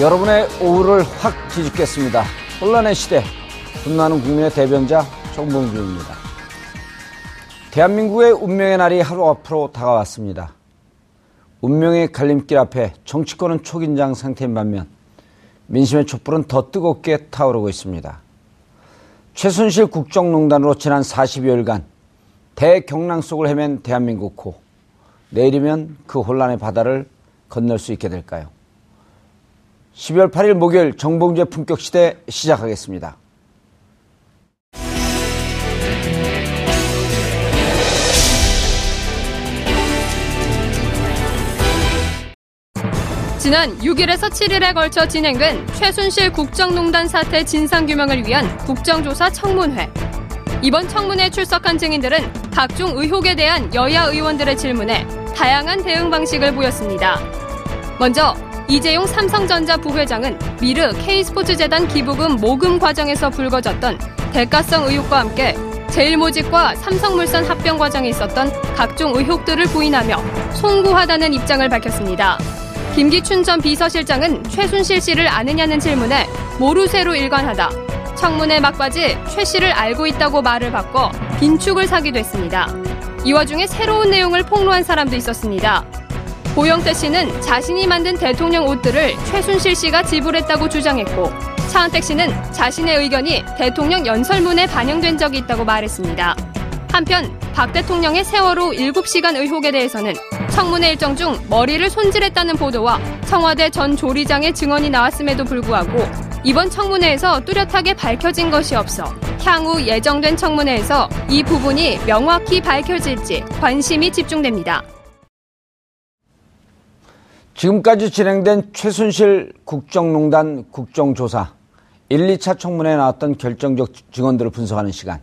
여러분의 오후를 확 뒤집겠습니다. 혼란의 시대, 분노하는 국민의 대변자 정봉주입니다. 대한민국의 운명의 날이 하루 앞으로 다가왔습니다. 운명의 갈림길 앞에 정치권은 초긴장 상태인 반면 민심의 촛불은 더 뜨겁게 타오르고 있습니다. 최순실 국정농단으로 지난 40여일간 대경랑 속을 헤맨 대한민국 호. 내일이면 그 혼란의 바다를 건널 수 있게 될까요? 12월 8일 목요일 정봉주의 품격 시대 시작하겠습니다. 지난 6일에서 7일에 걸쳐 진행된 최순실 국정농단 사태 진상규명을 위한 국정조사 청문회. 이번 청문회에 출석한 증인들은 각종 의혹에 대한 여야 의원들의 질문에 다양한 대응 방식을 보였습니다. 먼저 이재용 삼성전자 부회장은 미르 K스포츠재단 기부금 모금 과정에서 불거졌던 대가성 의혹과 함께 제일모직과 삼성물산 합병 과정에 있었던 각종 의혹들을 부인하며 송구하다는 입장을 밝혔습니다. 김기춘 전 비서실장은 최순실 씨를 아느냐는 질문에 모르쇠로 일관하다. 청문회 막바지 최 씨를 알고 있다고 말을 바꿔 빈축을 사기도 했습니다. 이 와중에 새로운 내용을 폭로한 사람도 있었습니다. 고영태 씨는 자신이 만든 대통령 옷들을 최순실 씨가 지불했다고 주장했고 차은택 씨는 자신의 의견이 대통령 연설문에 반영된 적이 있다고 말했습니다. 한편 박 대통령의 세월호 7시간 의혹에 대해서는 청문회 일정 중 머리를 손질했다는 보도와 청와대 전 조리장의 증언이 나왔음에도 불구하고 이번 청문회에서 뚜렷하게 밝혀진 것이 없어 향후 예정된 청문회에서 이 부분이 명확히 밝혀질지 관심이 집중됩니다. 지금까지 진행된 최순실 국정농단 국정조사 1, 2차 청문회에 나왔던 결정적 증언들을 분석하는 시간.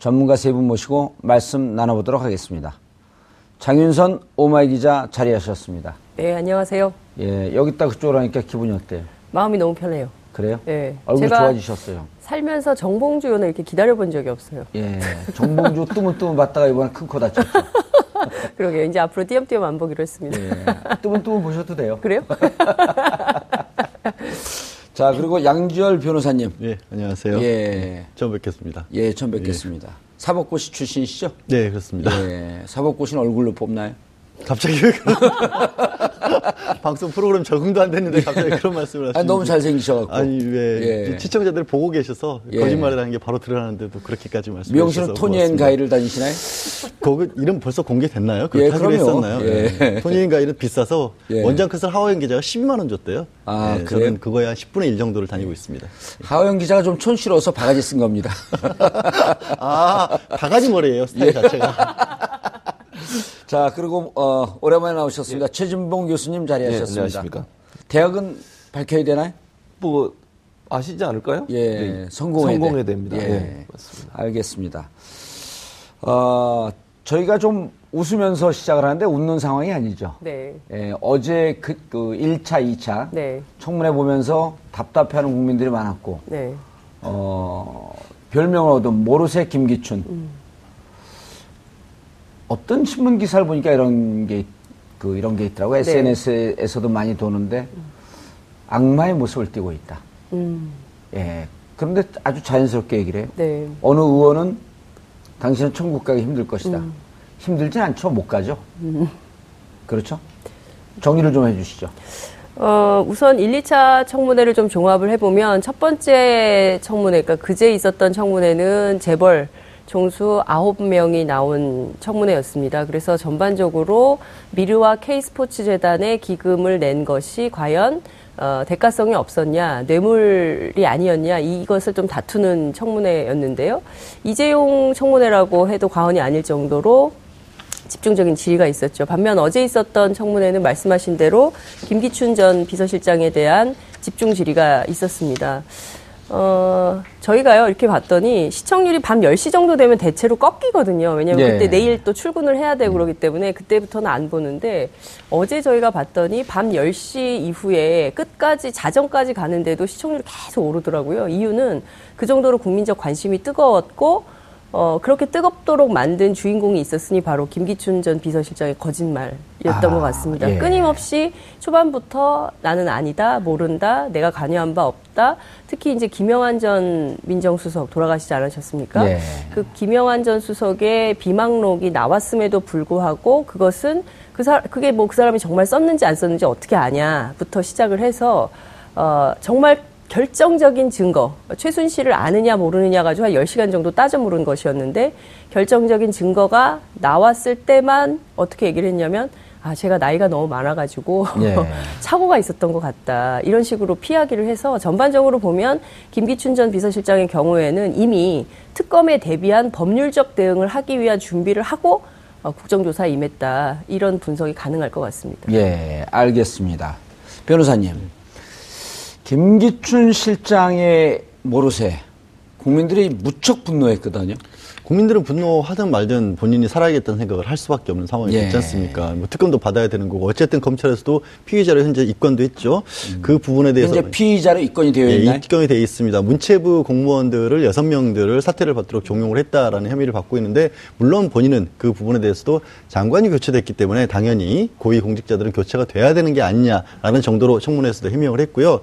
전문가 세 분 모시고 말씀 나눠보도록 하겠습니다. 장윤선 오마이 기자 자리하셨습니다. 네, 안녕하세요. 예, 여기 딱 그쪽으로 하니까 기분이 어때요? 마음이 너무 편해요. 그래요? 네. 얼굴 좋아지셨어요. 살면서 정봉주 의원을 이렇게 기다려본 적이 없어요. 예, 정봉주 뜨문뜨문 봤다가 이번에 큰 코 다쳤죠. 그러게요. 이제 앞으로 띄엄띄엄 안 보기로 했습니다. 예, 뜨문뜨문 보셔도 돼요. 그래요? 자, 그리고 양지열 변호사님. 예, 안녕하세요. 예, 처음 뵙겠습니다. 예, 처음 뵙겠습니다. 사법고시 출신이시죠? 네, 그렇습니다. 예, 사법고시는 얼굴로 뽑나요? 갑자기 왜 그런 방송 프로그램 적응도 안 됐는데 갑자기 그런 말씀을 하시는 아니, 너무 잘생기셔갖고. 아니 왜 예. 시청자들이 보고 계셔서 예. 거짓말이라는 게 바로 드러나는데도 그렇게까지 말씀해 미용실은 토니앤. 가이를 다니시나요? 거기 이름 벌써 공개됐나요? 예, 그렇게 하기로 그럼요. 했었나요? 예. 네. 토니앤 가이는 비싸서 예. 원장 컷을 하와이안 기자가 12만 원 줬대요. 아, 네? 저는 그거에 한 10분의 1 정도를 다니고 있습니다. 하호영 기자가 좀 촌스러워서 바가지 쓴 겁니다. 아, 바가지 머리예요 스타일 자체가. 자, 그리고 어, 오랜만에 나오셨습니다. 최진봉 교수님 자리하셨습니다. 네, 안녕하십니까. 대학은 밝혀야 되나요? 뭐 아시지 않을까요? 예, 네. 성공해야, 성공해야 돼. 됩니다. 예, 네, 맞습니다. 알겠습니다. 어, 저희가 좀 웃으면서 시작을 하는데 웃는 상황이 아니죠. 네. 예, 어제 그, 그 1차, 2차 네. 청문회 보면서 답답해하는 국민들이 많았고 네. 어, 별명을 얻은 모르쇠 김기춘. 어떤 신문 기사를 보니까 이런 게, 그, 이런 게 있더라고요. 네. SNS에서도 많이 도는데, 악마의 모습을 띠고 있다. 음. 예. 그런데 아주 자연스럽게 얘기를 해요. 네. 어느 의원은 당신은 천국 가기 힘들 것이다. 음. 힘들진 않죠. 못 가죠. 그렇죠? 정리를 좀 해주시죠. 어, 우선 1, 2차 청문회를 좀 종합을 해보면 첫 번째 청문회, 그러니까 그제 있었던 청문회는 재벌 종수 9명이 나온 청문회였습니다. 그래서 전반적으로 미르와 K스포츠 재단에 기금을 낸 것이 과연 어, 대가성이 없었냐, 뇌물이 아니었냐, 이것을 좀 다투는 청문회였는데요. 이재용 청문회라고 해도 과언이 아닐 정도로 집중적인 질의가 있었죠. 반면 어제 있었던 청문회는 말씀하신 대로 김기춘 전 비서실장에 대한 집중 질의가 있었습니다. 어, 저희가요, 이렇게 봤더니 시청률이 밤 10시 정도 되면 대체로 꺾이거든요. 왜냐면 네. 그때 내일 또 출근을 해야 되고 그러기 때문에 그때부터는 안 보는데 어제 저희가 봤더니 밤 10시 이후에 끝까지, 자정까지 가는데도 시청률이 계속 오르더라고요. 이유는 그 정도로 국민적 관심이 뜨거웠고 어, 그렇게 뜨겁도록 만든 주인공이 있었으니 바로 김기춘 전 비서실장의 거짓말이었던 아, 것 같습니다. 예. 끊임없이 초반부터 나는 아니다, 모른다, 내가 관여한 바 없다. 특히 이제 김영환 전 민정수석 돌아가시지 않으셨습니까? 예. 그 김영환 전 수석의 비망록이 나왔음에도 불구하고 그것은 그 사, 그게 뭐 그 사람이 정말 썼는지 안 썼는지 어떻게 아냐부터 시작을 해서 어, 정말 결정적인 증거, 최순실을 아느냐 모르느냐 가지고 한 10시간 정도 따져 물은 것이었는데 결정적인 증거가 나왔을 때만 어떻게 얘기를 했냐면 아, 제가 나이가 너무 많아가지고 예. 사고가 있었던 것 같다. 이런 식으로 피하기를 해서 전반적으로 보면 김기춘 전 비서실장의 경우에는 이미 특검에 대비한 법률적 대응을 하기 위한 준비를 하고 어, 국정조사에 임했다. 이런 분석이 가능할 것 같습니다. 예, 알겠습니다. 변호사님, 김기춘 실장의 모르쇠 국민들이 무척 분노했거든요. 국민들은 분노하든 말든 본인이 살아야겠다는 생각을 할 수밖에 없는 상황이 예. 됐지 않습니까? 뭐 특검도 받아야 되는 거고 어쨌든 검찰에서도 피의자로 현재 입건도 했죠. 그 부분에 대해서 현재 피의자로 입건이 되어 예, 있나요? 입건이 돼 있습니다. 문체부 공무원들을 여섯 명들을 사퇴를 받도록 종용을 했다라는 혐의를 받고 있는데 물론 본인은 그 부분에 대해서도 장관이 교체됐기 때문에 당연히 고위 공직자들은 교체가 돼야 되는 게 아니냐라는 정도로 청문회에서도 해명을 했고요.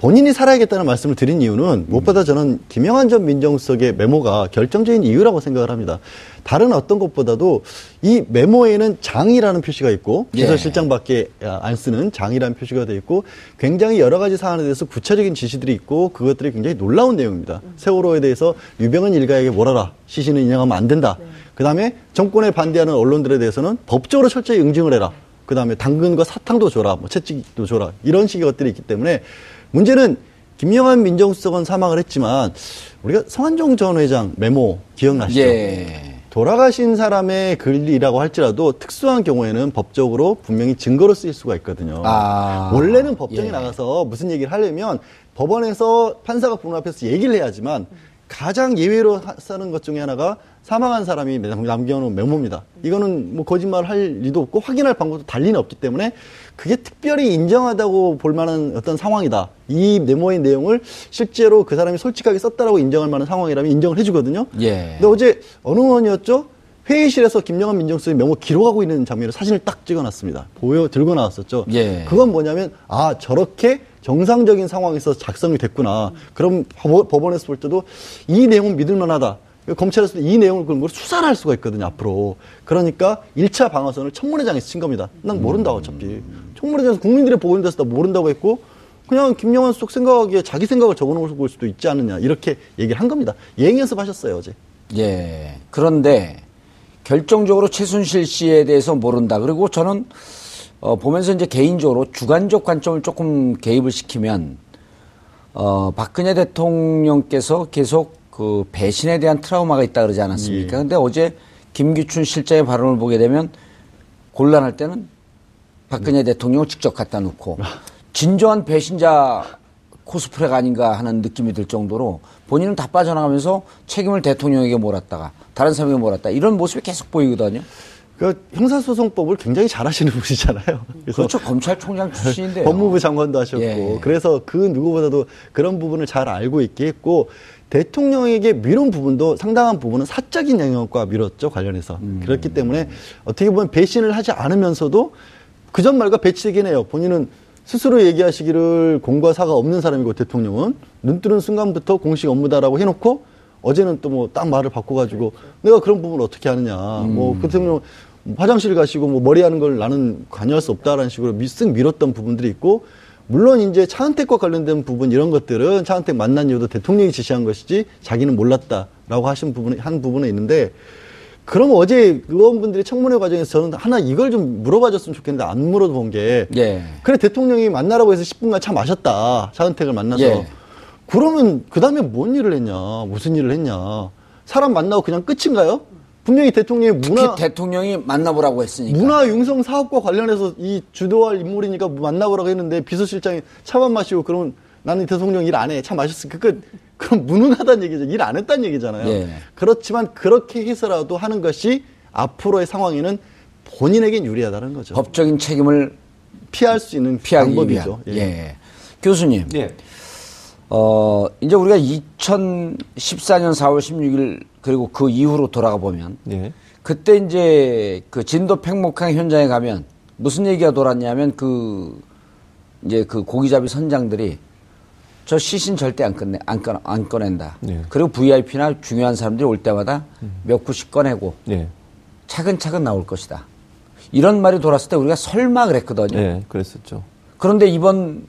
본인이 살아야겠다는 말씀을 드린 이유는 무엇보다 저는 김영한 전 민정수석의 메모가 결정적인 이유라고 생각을 합니다. 다른 어떤 것보다도 이 메모에는 장이라는 표시가 있고 예. 비서실장밖에 안 쓰는 장이라는 표시가 되어 있고 굉장히 여러 가지 사안에 대해서 구체적인 지시들이 있고 그것들이 굉장히 놀라운 내용입니다. 세월호에 대해서 유병헌 일가에게 몰아라. 시신을 인양하면 안 된다. 그다음에 정권에 반대하는 언론들에 대해서는 법적으로 철저히 응징을 해라. 그다음에 당근과 사탕도 줘라. 뭐 채찍도 줘라. 이런 식의 것들이 있기 때문에 문제는 김영환 민정수석은 사망을 했지만 우리가 성한종 전 회장 메모 기억나시죠? 예. 돌아가신 사람의 글이라고 할지라도 특수한 경우에는 법적으로 분명히 증거로 쓰일 수가 있거든요. 아. 원래는 법정에 예. 나가서 무슨 얘기를 하려면 법원에서 판사가 부문 앞에서 얘기를 해야지만 가장 예외로 하- 쓰는 것 중에 하나가 사망한 사람이 남- 남겨놓은 메모입니다. 이거는 뭐 거짓말 할 리도 없고 확인할 방법도 달리는 없기 때문에 그게 특별히 인정하다고 볼 만한 어떤 상황이다. 이 메모의 내용을 실제로 그 사람이 솔직하게 썼다라고 인정할 만한 상황이라면 인정을 해주거든요. 예. 근데 어제 어느 의원이었죠? 회의실에서 김영환 민정수석이 메모 기록하고 있는 장면을 사진을 딱 찍어놨습니다. 보여 들고 나왔었죠. 예. 그건 뭐냐면 아 저렇게 정상적인 상황에서 작성이 됐구나. 그럼 법- 법원에서 볼 때도 이 내용은 믿을 만하다. 검찰에서도 이 내용을 걸 수사를 할 수가 있거든요, 앞으로. 그러니까 1차 방어선을 청문회장에서 친 겁니다. 난 모른다, 어차피. 청문회장에서 국민들의 보고인 데서 나 모른다고 했고, 그냥 김영환 수석 생각하기에 자기 생각을 적어놓을 걸 수도 있지 않느냐. 이렇게 얘기를 한 겁니다. 예행 연습하셨어요, 어제. 예. 그런데 결정적으로 최순실 씨에 대해서 모른다. 그리고 저는 어, 보면서 이제 개인적으로 주관적 관점을 조금 개입을 시키면 어, 박근혜 대통령께서 계속 그 배신에 대한 트라우마가 있다 그러지 않았습니까? 예. 근데 어제 김기춘 실장의 발언을 보게 되면 곤란할 때는 박근혜 대통령을 직접 갖다 놓고 진정한 배신자 코스프레가 아닌가 하는 느낌이 들 정도로 본인은 다 빠져나가면서 책임을 대통령에게 몰았다가 다른 사람에게 몰았다 이런 모습이 계속 보이거든요. 그 형사소송법을 굉장히 잘하시는 분이잖아요. 그렇죠. 검찰총장 출신인데요. 법무부 장관도 하셨고 예. 그래서 그 누구보다도 그런 부분을 잘 알고 있게 했고 대통령에게 미룬 부분도 상당한 부분은 사적인 영역과 미뤘죠 관련해서. 음. 그렇기 때문에 어떻게 보면 배신을 하지 않으면서도 그전 말과 배치되긴 해요. 본인은 스스로 얘기하시기를 공과 사가 없는 사람이고 대통령은. 눈 뜨는 순간부터 공식 업무다라고 해놓고 어제는 또 뭐 딱 말을 바꿔가지고 내가 그런 부분을 어떻게 하느냐. 뭐 음. 그 대통령 화장실 가시고 뭐 머리 하는 걸 나는 관여할 수 없다라는 식으로 미- 쓱 밀었던 부분들이 있고 물론 이제 차은택과 관련된 부분 이런 것들은 차은택 만난 이유도 대통령이 지시한 것이지 자기는 몰랐다라고 하신 부분이 한 부분은 있는데 그럼 어제 의원분들이 청문회 과정에서 저는 하나 이걸 좀 물어봐줬으면 좋겠는데 안 물어본 게 예. 그래 대통령이 만나라고 해서 10분간 차 마셨다 차은택을 만나서 예. 그러면 그 다음에 뭔 일을 했냐 무슨 일을 했냐 사람 만나고 그냥 끝인가요? 분명히 대통령이 특히 문화 대통령이 만나보라고 했으니까. 문화 융성 사업과 관련해서 이 주도할 인물이니까 만나보라고 했는데 비서실장이 차만 마시고 그러면 나는 대통령 일 안 해. 차 마셨으니까 끝. 그럼 무능하다는 얘기죠. 일 안 했다는 얘기잖아요. 예. 그렇지만 그렇게 해서라도 하는 것이 앞으로의 상황에는 본인에겐 유리하다는 거죠. 법적인 책임을 피할 수 있는 피하기 방법이죠. 위한. 예. 교수님. 예. 어, 이제 우리가 2014년 4월 16일 그리고 그 이후로 돌아가 보면 예. 그때 이제 그 진도 팽목항 현장에 가면 무슨 얘기가 돌았냐면 그 이제 그 고기잡이 선장들이 저 시신 절대 안 꺼내 안, 꺼, 안 꺼낸다. 네. 그리고 VIP나 중요한 사람들이 올 때마다 몇 구씩 꺼내고 예. 차근차근 나올 것이다. 이런 말이 돌았을 때 우리가 설마 그랬거든요. 예. 그랬었죠. 그런데 이번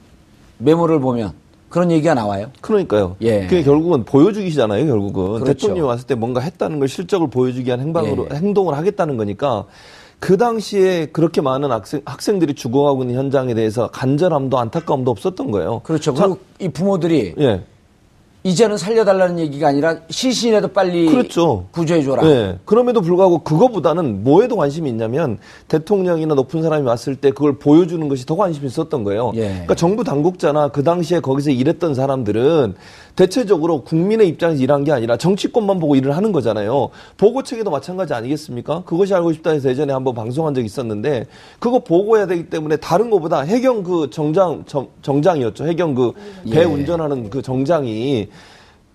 메모를 보면 그런 얘기가 나와요. 그러니까요. 예. 그게 결국은 보여주기잖아요, 결국은. 그렇죠. 대통령이 왔을 때 뭔가 했다는 걸 실적을 보여주기 위한 행방으로, 예. 행동을 하겠다는 거니까 그 당시에 그렇게 많은 학생, 학생들이 죽어가고 있는 현장에 대해서 간절함도 안타까움도 없었던 거예요. 그렇죠. 자, 그리고 이 부모들이 예. 이제는 살려달라는 얘기가 아니라 시신이라도 빨리 그렇죠. 구조해줘라. 예. 그럼에도 불구하고 그거보다는 뭐에도 관심이 있냐면 대통령이나 높은 사람이 왔을 때 그걸 보여주는 것이 더 관심이 있었던 거예요. 예. 그러니까 정부 당국자나 그 당시에 거기서 일했던 사람들은 대체적으로 국민의 입장에서 일한 게 아니라 정치권만 보고 일을 하는 거잖아요. 보고 체계도 마찬가지 아니겠습니까? 그것이 알고 싶다 해서 예전에 한번 방송한 적이 있었는데 그거 보고해야 되기 때문에 다른 것보다 해경 그 정장 정, 정장이었죠. 해경 그배 예. 운전하는 그 정장이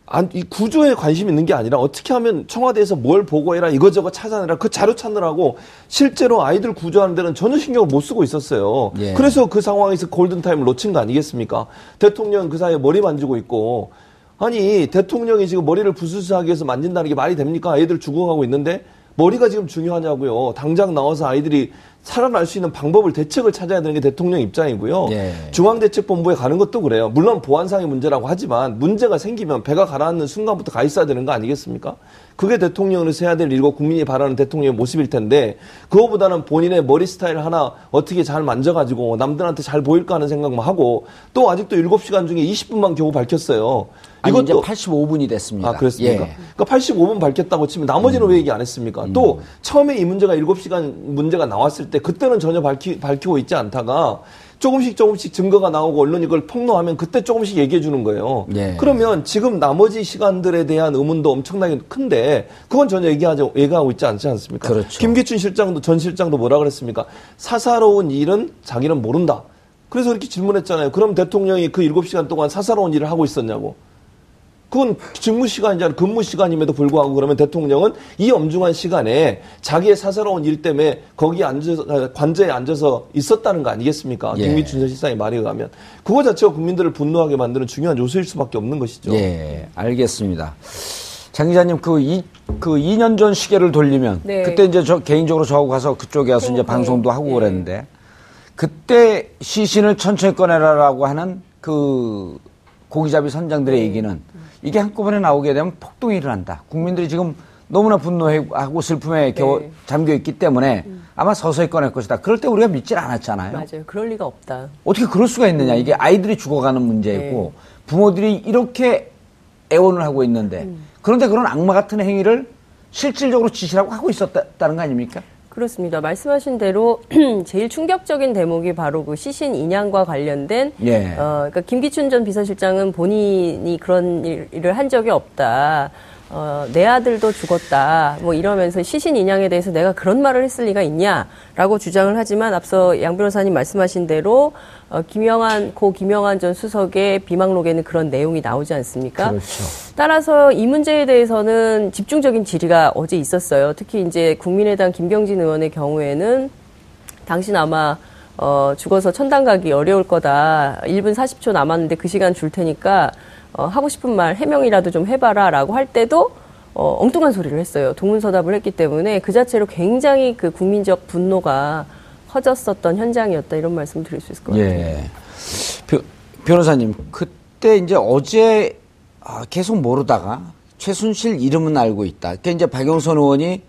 안, 이 구조에 관심 있는 게 아니라 어떻게 하면 청와대에서 뭘 보고해라 이거저거 찾아내라 그 자료 찾느라고 실제로 아이들 구조하는 데는 전혀 신경을 못 쓰고 있었어요. 예. 그래서 그 상황에서 골든타임을 놓친 거 아니겠습니까? 대통령 그 사이에 머리 만지고 있고 아니 대통령이 지금 머리를 부스스하게 해서 만진다는 게 말이 됩니까? 아이들 죽어가고 있는데 머리가 지금 중요하냐고요. 당장 나와서 아이들이 살아날 수 있는 방법을 대책을 찾아야 되는 게 대통령 입장이고요. 예. 중앙대책본부에 가는 것도 그래요. 물론 보안상의 문제라고 하지만 문제가 생기면 배가 가라앉는 순간부터 가 있어야 되는 거 아니겠습니까? 그게 대통령으로서 해야 될 일이고 국민이 바라는 대통령의 모습일 텐데 그거보다는 본인의 머리 스타일 하나 어떻게 잘 만져가지고 남들한테 잘 보일까 하는 생각만 하고 또 아직도 7시간 중에 20분만 겨우 밝혔어요. 아니, 이제 이것도 85분이 됐습니다. 아, 그렇습니까? 예. 그러니까 85분 밝혔다고 치면 나머지는 왜 얘기 안 했습니까? 또 처음에 이 문제가 7시간 문제가 나왔을 때 그때는 전혀 밝히, 밝히고 있지 않다가 조금씩 조금씩 증거가 나오고 언론이 그걸 폭로하면 그때 조금씩 얘기해 주는 거예요. 예. 그러면 지금 나머지 시간들에 대한 의문도 엄청나게 큰데 그건 전혀 얘기하지, 얘기하고 있지 않지 않습니까? 그렇죠. 김기춘 실장도 전 실장도 뭐라 그랬습니까? 사사로운 일은 자기는 모른다. 그래서 이렇게 질문했잖아요. 그럼 대통령이 그 7시간 동안 사사로운 일을 하고 있었냐고. 그건 직무 시간이잖아요. 근무 시간임에도 불구하고 그러면 대통령은 이 엄중한 시간에 자기의 사사로운 일 때문에 거기 앉아서 아, 관저에 앉아서 있었다는 거 아니겠습니까? 예. 김기춘 전 실장의 말에 의하면 그거 자체가 국민들을 분노하게 만드는 중요한 요소일 수밖에 없는 것이죠. 예, 알겠습니다. 장 기자님 그 이, 그 2년 전 시계를 돌리면 네. 그때 이제 저 개인적으로 저하고 가서 그쪽에 가서 이제 그러니까요. 방송도 하고 예. 그랬는데 그때 시신을 천천히 꺼내라라고 하는 그 고기잡이 선장들의 네. 얘기는 이게 한꺼번에 나오게 되면 폭동이 일어난다. 국민들이 지금 너무나 분노하고 슬픔에 네. 음. 잠겨 있기 때문에 아마 서서히 꺼낼 것이다. 그럴 때 우리가 믿질 않았잖아요. 맞아요. 그럴 리가 없다. 어떻게 그럴 수가 있느냐. 이게 아이들이 죽어가는 문제고 네. 부모들이 이렇게 애원을 하고 있는데 그런데 그런 악마 같은 행위를 실질적으로 지시라고 하고 있었다는 거 아닙니까? 그렇습니다. 말씀하신 대로 제일 충격적인 대목이 바로 그 시신 인양과 관련된 예. 어, 그러니까 김기춘 전 비서실장은 본인이 그런 일- 일을 한 적이 없다. 어, 내 아들도 죽었다. 뭐 이러면서 시신 인양에 대해서 내가 그런 말을 했을 리가 있냐라고 주장을 하지만 앞서 양 변호사님 말씀하신 대로 어, 김영한 고 김영한 전 수석의 비망록에는 그런 내용이 나오지 않습니까? 그렇죠. 따라서 이 문제에 대해서는 집중적인 질의가 어제 있었어요. 특히 이제 국민의당 김경진 의원의 경우에는 당신 아마 어, 죽어서 천당 가기 어려울 거다. 1분 40초 남았는데 그 시간 줄 테니까 어, 하고 싶은 말 해명이라도 좀 해봐라라고 할 때도 어, 엉뚱한 소리를 했어요. 동문서답을 했기 때문에 그 자체로 굉장히 그 국민적 분노가 커졌었던 현장이었다 이런 말씀 을 드릴 수 있을 것 같아요. 예. 변- 변호사님, 그때 이제 어제 아, 계속 모르다가 최순실 이름은 알고 있다. 그러니까 이제 박영선 의원이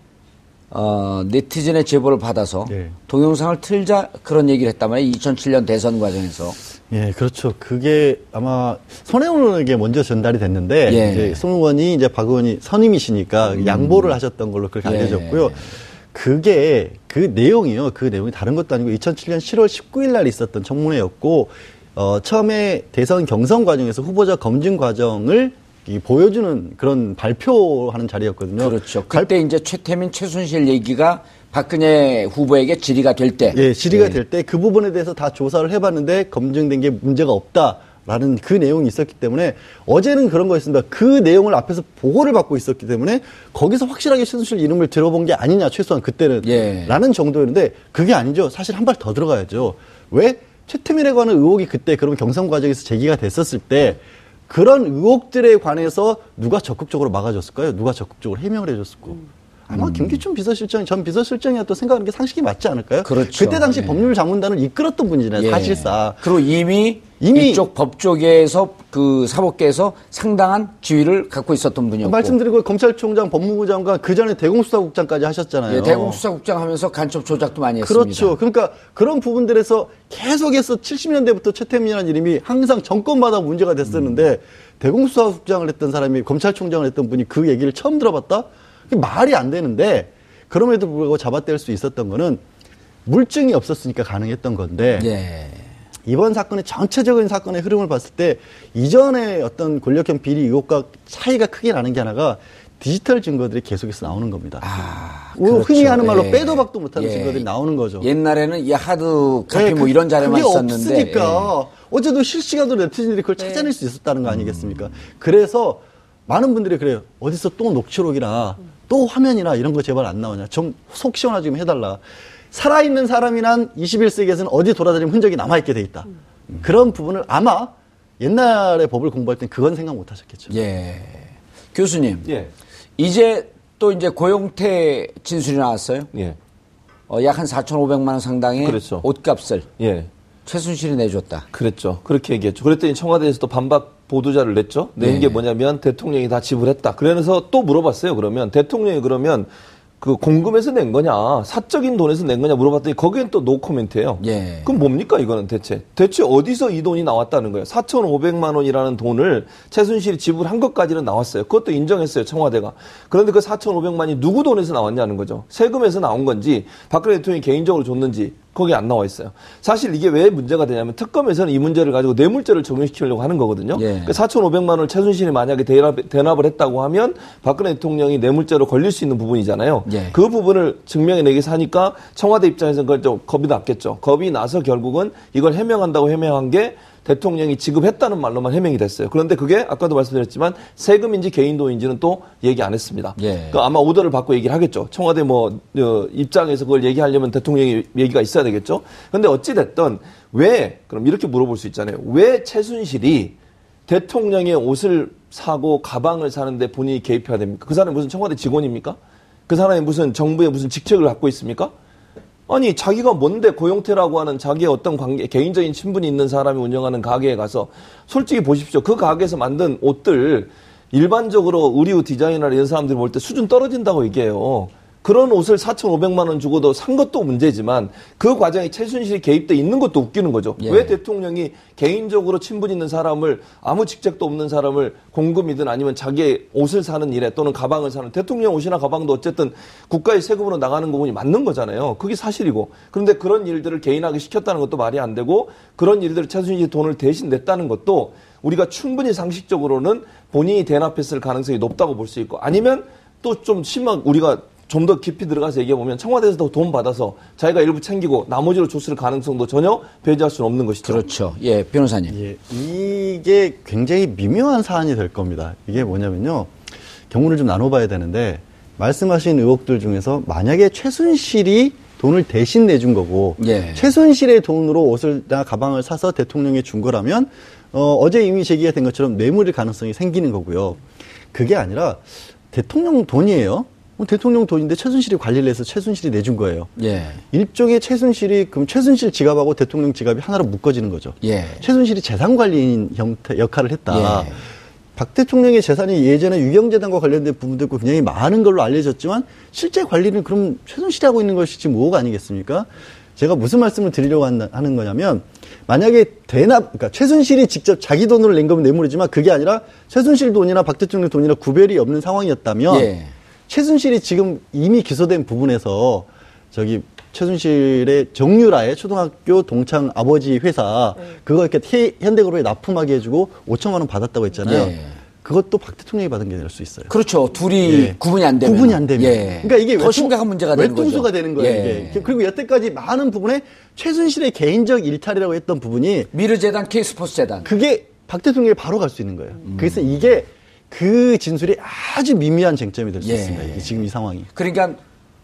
어, 네티즌의 제보를 받아서 예. 동영상을 틀자 그런 얘기를 했단 말이에요. 2007년 대선 과정에서. 예, 그렇죠. 그게 아마 손혜원 의원에게 먼저 전달이 됐는데 예. 이제 손 의원이 이제 박 의원이 선임이시니까 양보를 하셨던 걸로 그렇게 예. 알려졌고요. 그게 그 내용이요. 그 내용이 다른 것도 아니고 2007년 7월 19일 날 있었던 청문회였고 어, 처음에 대선 경선 과정에서 후보자 검증 과정을 이 보여주는 그런 발표하는 자리였거든요. 그렇죠. 그때 이제 최태민, 최순실 얘기가 박근혜 후보에게 질의가 될 때. 예, 질의가 될때 그 부분에 대해서 다 조사를 해봤는데 검증된 게 문제가 없다 라는 그 내용이 있었기 때문에 어제는 그런 거였습니다. 그 내용을 앞에서 보고를 받고 있었기 때문에 거기서 확실하게 최순실 이름을 들어본 게 아니냐 최소한 그때는 예. 라는 정도였는데 그게 아니죠. 사실 한 발 더 들어가야죠. 왜 최태민에 관한 의혹이 그때 그런 경선 과정에서 제기가 됐었을 때 그런 의혹들에 관해서 누가 적극적으로 막아줬을까요? 누가 적극적으로 해명을 해줬을까? 아마 김기춘 비서실장이 전 비서실장이었던 생각하는 게 상식이 맞지 않을까요? 그렇죠. 때 당시 예. 법률 자문단을 이끌었던 분이잖아요, 예. 사실상. 그리고 이미, 이미- 이쪽 법조계에서 그 사법계에서 상당한 지위를 갖고 있었던 분이었고. 말씀드리고 검찰총장, 법무부 장관, 그 전에 대공수사국장까지 하셨잖아요. 예, 대공수사국장 하면서 간첩 조작도 많이 했습니다. 그렇죠. 그러니까 그런 부분들에서 계속해서 70년대부터 최태민이라는 이름이 항상 정권마다 문제가 됐었는데 대공수사국장을 했던 사람이 검찰총장을 했던 분이 그 얘기를 처음 들어봤다? 말이 안 되는데 그럼에도 불구하고 잡아뗄 수 있었던 거는 물증이 없었으니까 가능했던 건데 예. 이번 사건의 전체적인 사건의 흐름을 봤을 때 이전의 어떤 권력형 비리 의혹과 차이가 크게 나는 게 하나가 디지털 증거들이 계속해서 나오는 겁니다. 아, 뭐 그렇죠. 흔히 하는 말로 예. 빼도 박도 못하는 예. 증거들이 나오는 거죠. 옛날에는 이 하드 카피 네, 뭐 그- 이런 자료만 있었는데. 없으니까 어제도 실시간으로 네티즌들이 그걸 찾아낼 수 있었다는 거 아니겠습니까? 그래서 많은 분들이 그래요. 어디서 또 녹취록이나 또 화면이나 이런 거 제발 안 나오냐. 좀 속 시원하게 좀 해달라. 살아있는 사람이란 21세기에서는 어디 돌아다니면 흔적이 남아있게 돼 있다. 그런 부분을 아마 옛날에 법을 공부할 땐 그건 생각 못 하셨겠죠. 예. 예. 교수님. 예. 이제 또 이제 고용태 진술이 나왔어요. 예. 어, 약 한 4,500만 원 상당의 그렇죠. 옷값을 예. 최순실이 내줬다. 그랬죠. 그렇게 얘기했죠. 그랬더니 청와대에서 또 반박 보도자를 냈죠. 낸 네. 게 뭐냐면 대통령이 다 지불했다. 그래서 또 물어봤어요. 그러면 대통령이 그러면 그 공금에서 낸 거냐, 사적인 돈에서 낸 거냐 물어봤더니 거기엔 또 노코멘트예요. 예. 그럼 뭡니까 이거는 대체? 대체 어디서 이 돈이 나왔다는 거예요? 4,500만 원이라는 돈을 최순실이 지불한 것까지는 나왔어요. 그것도 인정했어요 청와대가. 그런데 그 4,500만이 누구 돈에서 나왔냐는 거죠. 세금에서 나온 건지 박근혜 대통령이 개인적으로 줬는지 거기 안 나와 있어요. 사실 이게 왜 문제가 되냐면 특검에서는 이 문제를 가지고 뇌물죄를 적용시키려고 하는 거거든요. 예. 그 4,500만 원을 최순실이 만약에 대납, 대납 을 했다고 하면 박근혜 대통령이 뇌물죄로 걸릴 수 있는 부분이잖아요. 예. 그 부분을 증명해내기 하니까 청와대 입장에서는 그걸 좀 겁이 났겠죠. 겁이 나서 결국은 이걸 해명한다고 해명한 게 대통령이 지급했다는 말로만 해명이 됐어요. 그런데 그게 아까도 말씀드렸지만 세금인지 개인도인지는 또 얘기 안 했습니다. 예. 그 아마 오더를 받고 얘기를 하겠죠. 청와대 뭐 어, 입장에서 그걸 얘기하려면 대통령이 얘기가 있어야 되겠죠. 그런데 어찌 됐든 왜 그럼 이렇게 물어볼 수 있잖아요. 왜 최순실이 대통령의 옷을 사고 가방을 사는데 본인이 개입해야 됩니까? 그 사람이 무슨 청와대 직원입니까? 그 사람이 무슨 정부의 무슨 직책을 갖고 있습니까? 아니 자기가 뭔데 고용태라고 하는 자기의 어떤 관계 개인적인 친분이 있는 사람이 운영하는 가게에 가서 솔직히 보십시오 그 가게에서 만든 옷들 일반적으로 의류 디자이너나 이런 사람들이 볼 때 수준 떨어진다고 얘기해요. 그런 옷을 4,500만 원 주고도 산 것도 문제지만 그 과정에 최순실이 개입돼 있는 것도 웃기는 거죠. 예. 왜 대통령이 개인적으로 친분 있는 사람을 아무 직책도 없는 사람을 공금이든 아니면 자기의 옷을 사는 일에 또는 가방을 사는 대통령 옷이나 가방도 어쨌든 국가의 세금으로 나가는 부분이 맞는 거잖아요. 그게 사실이고. 그런데 그런 일들을 개인하게 시켰다는 것도 말이 안 되고 그런 일들을 최순실이 돈을 대신 냈다는 것도 우리가 충분히 상식적으로는 본인이 대납했을 가능성이 높다고 볼 수 있고 아니면 또 좀 심한 우리가 좀 더 깊이 들어가서 얘기해 보면 청와대에서 돈 받아서 자기가 일부 챙기고 나머지로 줬을 가능성도 전혀 배제할 수는 없는 것이죠. 그렇죠. 예, 변호사님. 예, 이게 굉장히 미묘한 사안이 될 겁니다. 이게 뭐냐면요. 경우를 좀 나눠봐야 되는데, 말씀하신 의혹들 중에서 만약에 최순실이 돈을 대신 내준 거고, 예. 최순실의 돈으로 옷을 나 가방을 사서 대통령에 준 거라면, 어, 어제 이미 제기가 된 것처럼 뇌물일 가능성이 생기는 거고요. 그게 아니라, 대통령 돈이에요. 뭐 대통령 돈인데 최순실이 관리를 해서 최순실이 내준 거예요. 예. 일종의 최순실이 그럼 최순실 지갑하고 대통령 지갑이 하나로 묶어지는 거죠. 예. 최순실이 재산 관리인 형태 역할을 했다. 예. 박 대통령의 재산이 예전에 유경재단과 관련된 부분도 있고 굉장히 많은 걸로 알려졌지만 실제 관리는 그럼 최순실이 하고 있는 것이지 뭐가 아니겠습니까? 제가 무슨 말씀을 드리려고 한- 하는 거냐면 만약에 대납, 그러니까 최순실이 직접 자기 돈으로 낸 거면 뇌물이지만 그게 아니라 최순실 돈이나 박 대통령 돈이나 구별이 없는 상황이었다면 예. 최순실이 지금 이미 기소된 부분에서 저기 최순실의 정유라의 초등학교 동창 아버지 회사 그거 이렇게 태- 현대그룹에 납품하게 해주고 5천만 원 받았다고 했잖아요. 예. 그것도 박 대통령이 받은 게 될 수 있어요. 그렇죠. 둘이 예. 구분이 안 되면. 구분이 안 되면. 예. 그러니까 이게 더 외통- 심각한 문제가 되는 거죠. 외통수가 되는 거예요. 예. 이게. 그리고 여태까지 많은 부분에 최순실의 개인적 일탈이라고 했던 부분이 미르재단, K스포츠재단. 그게 박 대통령이 바로 갈 수 있는 거예요. 음. 그래서 이게 그 진술이 아주 미미한 쟁점이 될수 예. 있습니다. 이게 지금 이 상황이. 그러니까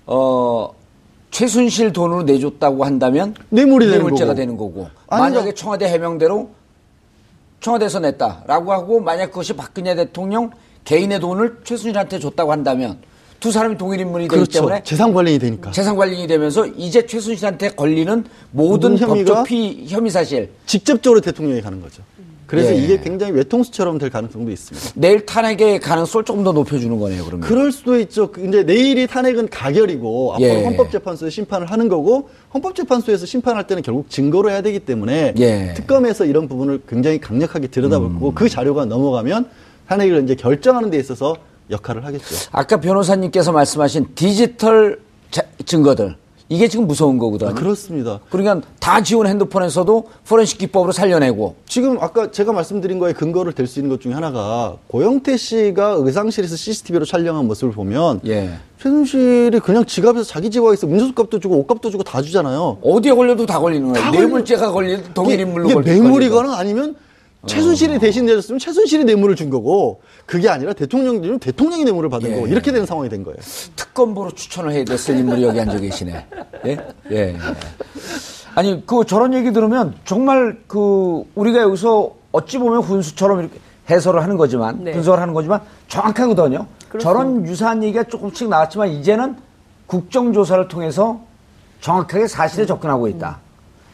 어 최순실 돈으로 내줬다고 한다면 뇌물이 되는 뇌물죄가 거고. 되는 거고 아니, 만약에 그러니까- 청와대 해명대로 청와대에서 냈다라고 하고 만약 그것이 박근혜 대통령 개인의 돈을 최순실한테 줬다고 한다면 두 사람이 동일 인물이 되기 그렇죠. 때문에 재산 관련이 되니까. 재산 관리인이 되면서 이제 최순실한테 걸리는 모든 법적 피, 혐의 사실 직접적으로 대통령이 가는 거죠. 그래서 예. 이게 굉장히 외통수처럼 될 가능성도 있습니다. 내일 탄핵의 가능성을 조금 더 높여주는 거네요. 그러면 그럴 수도 있죠. 근데 내일이 탄핵은 가결이고 앞으로 예. 헌법재판소에 심판을 하는 거고 헌법재판소에서 심판할 때는 결국 증거로 해야 되기 때문에 예. 특검에서 이런 부분을 굉장히 강력하게 들여다볼 음. 거고 그 자료가 넘어가면 탄핵을 이제 결정하는 데 있어서 역할을 하겠죠. 아까 변호사님께서 말씀하신 디지털 자- 증거들 이게 지금 무서운 거거든요. 아, 그렇습니다. 그러니까 다 지운 핸드폰에서도 포렌식 기법으로 살려내고 지금 아까 제가 말씀드린 거에 근거를 댈수 있는 것 중에 하나가 고영태 씨가 의상실에서 CCTV로 촬영한 모습을 보면 예. 최순실이 그냥 지갑에서 자기 지갑에서 민소값도 주고 옷값도 주고 다 주잖아요. 어디에 걸려도 다 걸리는 거예요. 다 뇌물죄가 걸리든 동일 인물로 이게 걸리든 뇌물이거나 아니면 최순실이 대신 내줬으면 최순실이 뇌물을 준 거고 그게 아니라 대통령이 대통령이 뇌물을 받은 예. 거고 이렇게 되는 상황이 된 거예요. 특검보로 추천을 해야 됐을 인물이 여기 앉아 계시네. 예? 예. 아니, 그 저런 얘기 들으면 정말 그 우리가 여기서 어찌 보면 훈수처럼 이렇게 해설을 하는 거지만, 네. 분석을 하는 거지만 정확하거든요. 저런 유사한 얘기가 조금씩 나왔지만 이제는 국정조사를 통해서 정확하게 사실에 접근하고 있다.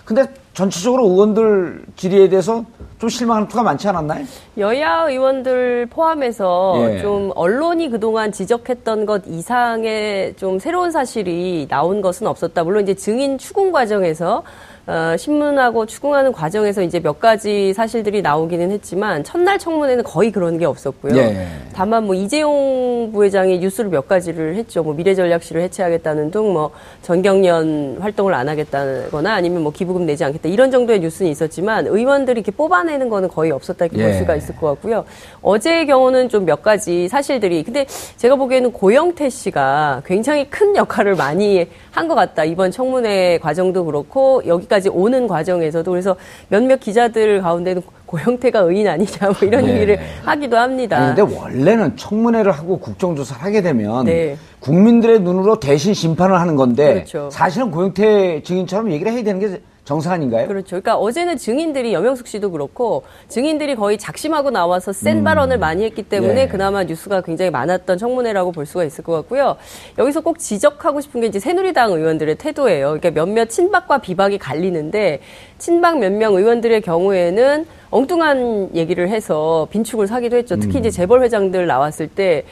근데 전체적으로 의원들 질의에 대해서 좀 실망하는 투가 많지 않았나요? 여야 의원들 포함해서 예. 좀 언론이 그동안 지적했던 것 이상의 좀 새로운 사실이 나온 것은 없었다. 물론 이제 증인 추궁 과정에서 어, 신문하고 추궁하는 과정에서 이제 몇 가지 사실들이 나오기는 했지만 첫날 청문회는 거의 그런 게 없었고요. 예. 다만 뭐 이재용 부회장이 뉴스를 몇 가지를 했죠. 뭐 미래전략실을 해체하겠다는 등 뭐 전경련 활동을 안 하겠다거나 아니면 뭐 기부금 내지 않겠다 이런 정도의 뉴스는 있었지만 의원들이 이렇게 뽑아내는 거는 거의 없었다 이렇게 볼 예. 수가 있을 것 같고요. 어제의 경우는 좀 몇 가지 사실들이 근데 제가 보기에는 고영태 씨가 굉장히 큰 역할을 많이 한 것 같다. 이번 청문회 과정도 그렇고 여기까지 오는 과정에서도 그래서 몇몇 기자들 가운데는 고영태가 의인 아니냐 뭐 이런 네. 얘기를 하기도 합니다. 근데 원래는 청문회를 하고 국정조사를 하게 되면 네. 국민들의 눈으로 대신 심판을 하는 건데 그렇죠. 사실은 고영태 증인처럼 얘기를 해야 되는 게 정상 아닌가요? 그렇죠. 그러니까 어제는 증인들이 여명숙 씨도 그렇고 증인들이 거의 작심하고 나와서 센 발언을 많이 했기 때문에 예. 그나마 뉴스가 굉장히 많았던 청문회라고 볼 수가 있을 것 같고요. 여기서 꼭 지적하고 싶은 게 이제 새누리당 의원들의 태도예요. 그러니까 몇몇 친박과 비박이 갈리는데 친박 몇 명 의원들의 경우에는 엉뚱한 얘기를 해서 빈축을 사기도 했죠. 특히 이제 재벌 회장들 나왔을 때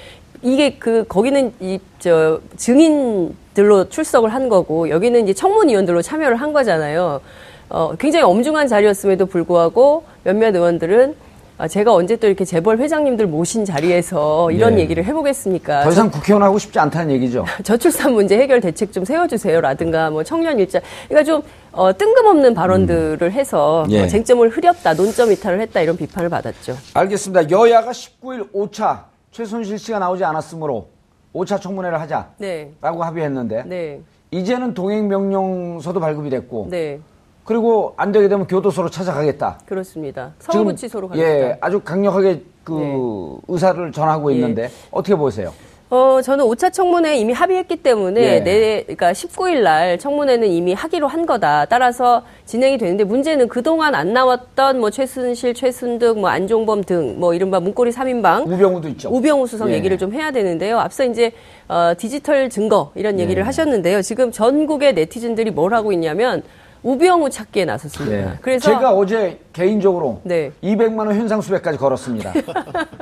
이게 그 거기는 이 저 증인들로 출석을 한 거고 여기는 이제 청문위원들로 참여를 한 거잖아요. 어, 굉장히 엄중한 자리였음에도 불구하고 몇몇 의원들은 아, 제가 언제 또 이렇게 재벌 회장님들 모신 자리에서 이런 네. 얘기를 해보겠습니까? 더 이상 국회의원 하고 싶지 않다는 얘기죠. 저출산 문제 해결 대책 좀 세워주세요라든가 뭐 청년 일자 그러니까 좀 어, 뜬금없는 발언들을 해서 예. 어, 쟁점을 흐렸다 논점 이탈을 했다 이런 비판을 받았죠. 알겠습니다. 여야가 19일 5차 최순실 씨가 나오지 않았으므로 5차 청문회를 하자라고 네, 합의했는데 네, 이제는 동행 명령서도 발급이 됐고 네 그리고 안 되게 되면 교도소로 찾아가겠다. 그렇습니다. 서울구치소로 가겠다. 예, 아주 강력하게 그 네. 의사를 전하고 예. 있는데 어떻게 보세요? 어, 저는 5차 청문회 이미 합의했기 때문에 예. 내, 그러니까 19일 날 청문회는 이미 하기로 한 거다. 따라서 진행이 되는데 문제는 그동안 안 나왔던 뭐 최순실, 최순득, 뭐 안종범 등 뭐 이른바 문고리 3인방 우병우도 있죠. 우병우 수석 예. 얘기를 좀 해야 되는데요. 앞서 이제 어, 디지털 증거 이런 얘기를 예. 하셨는데요. 지금 전국의 네티즌들이 뭘 하고 있냐면 우병우 찾기에 나섰습니다. 예. 그래서 제가 어제 개인적으로 네. 200만 원 현상 수배까지 걸었습니다.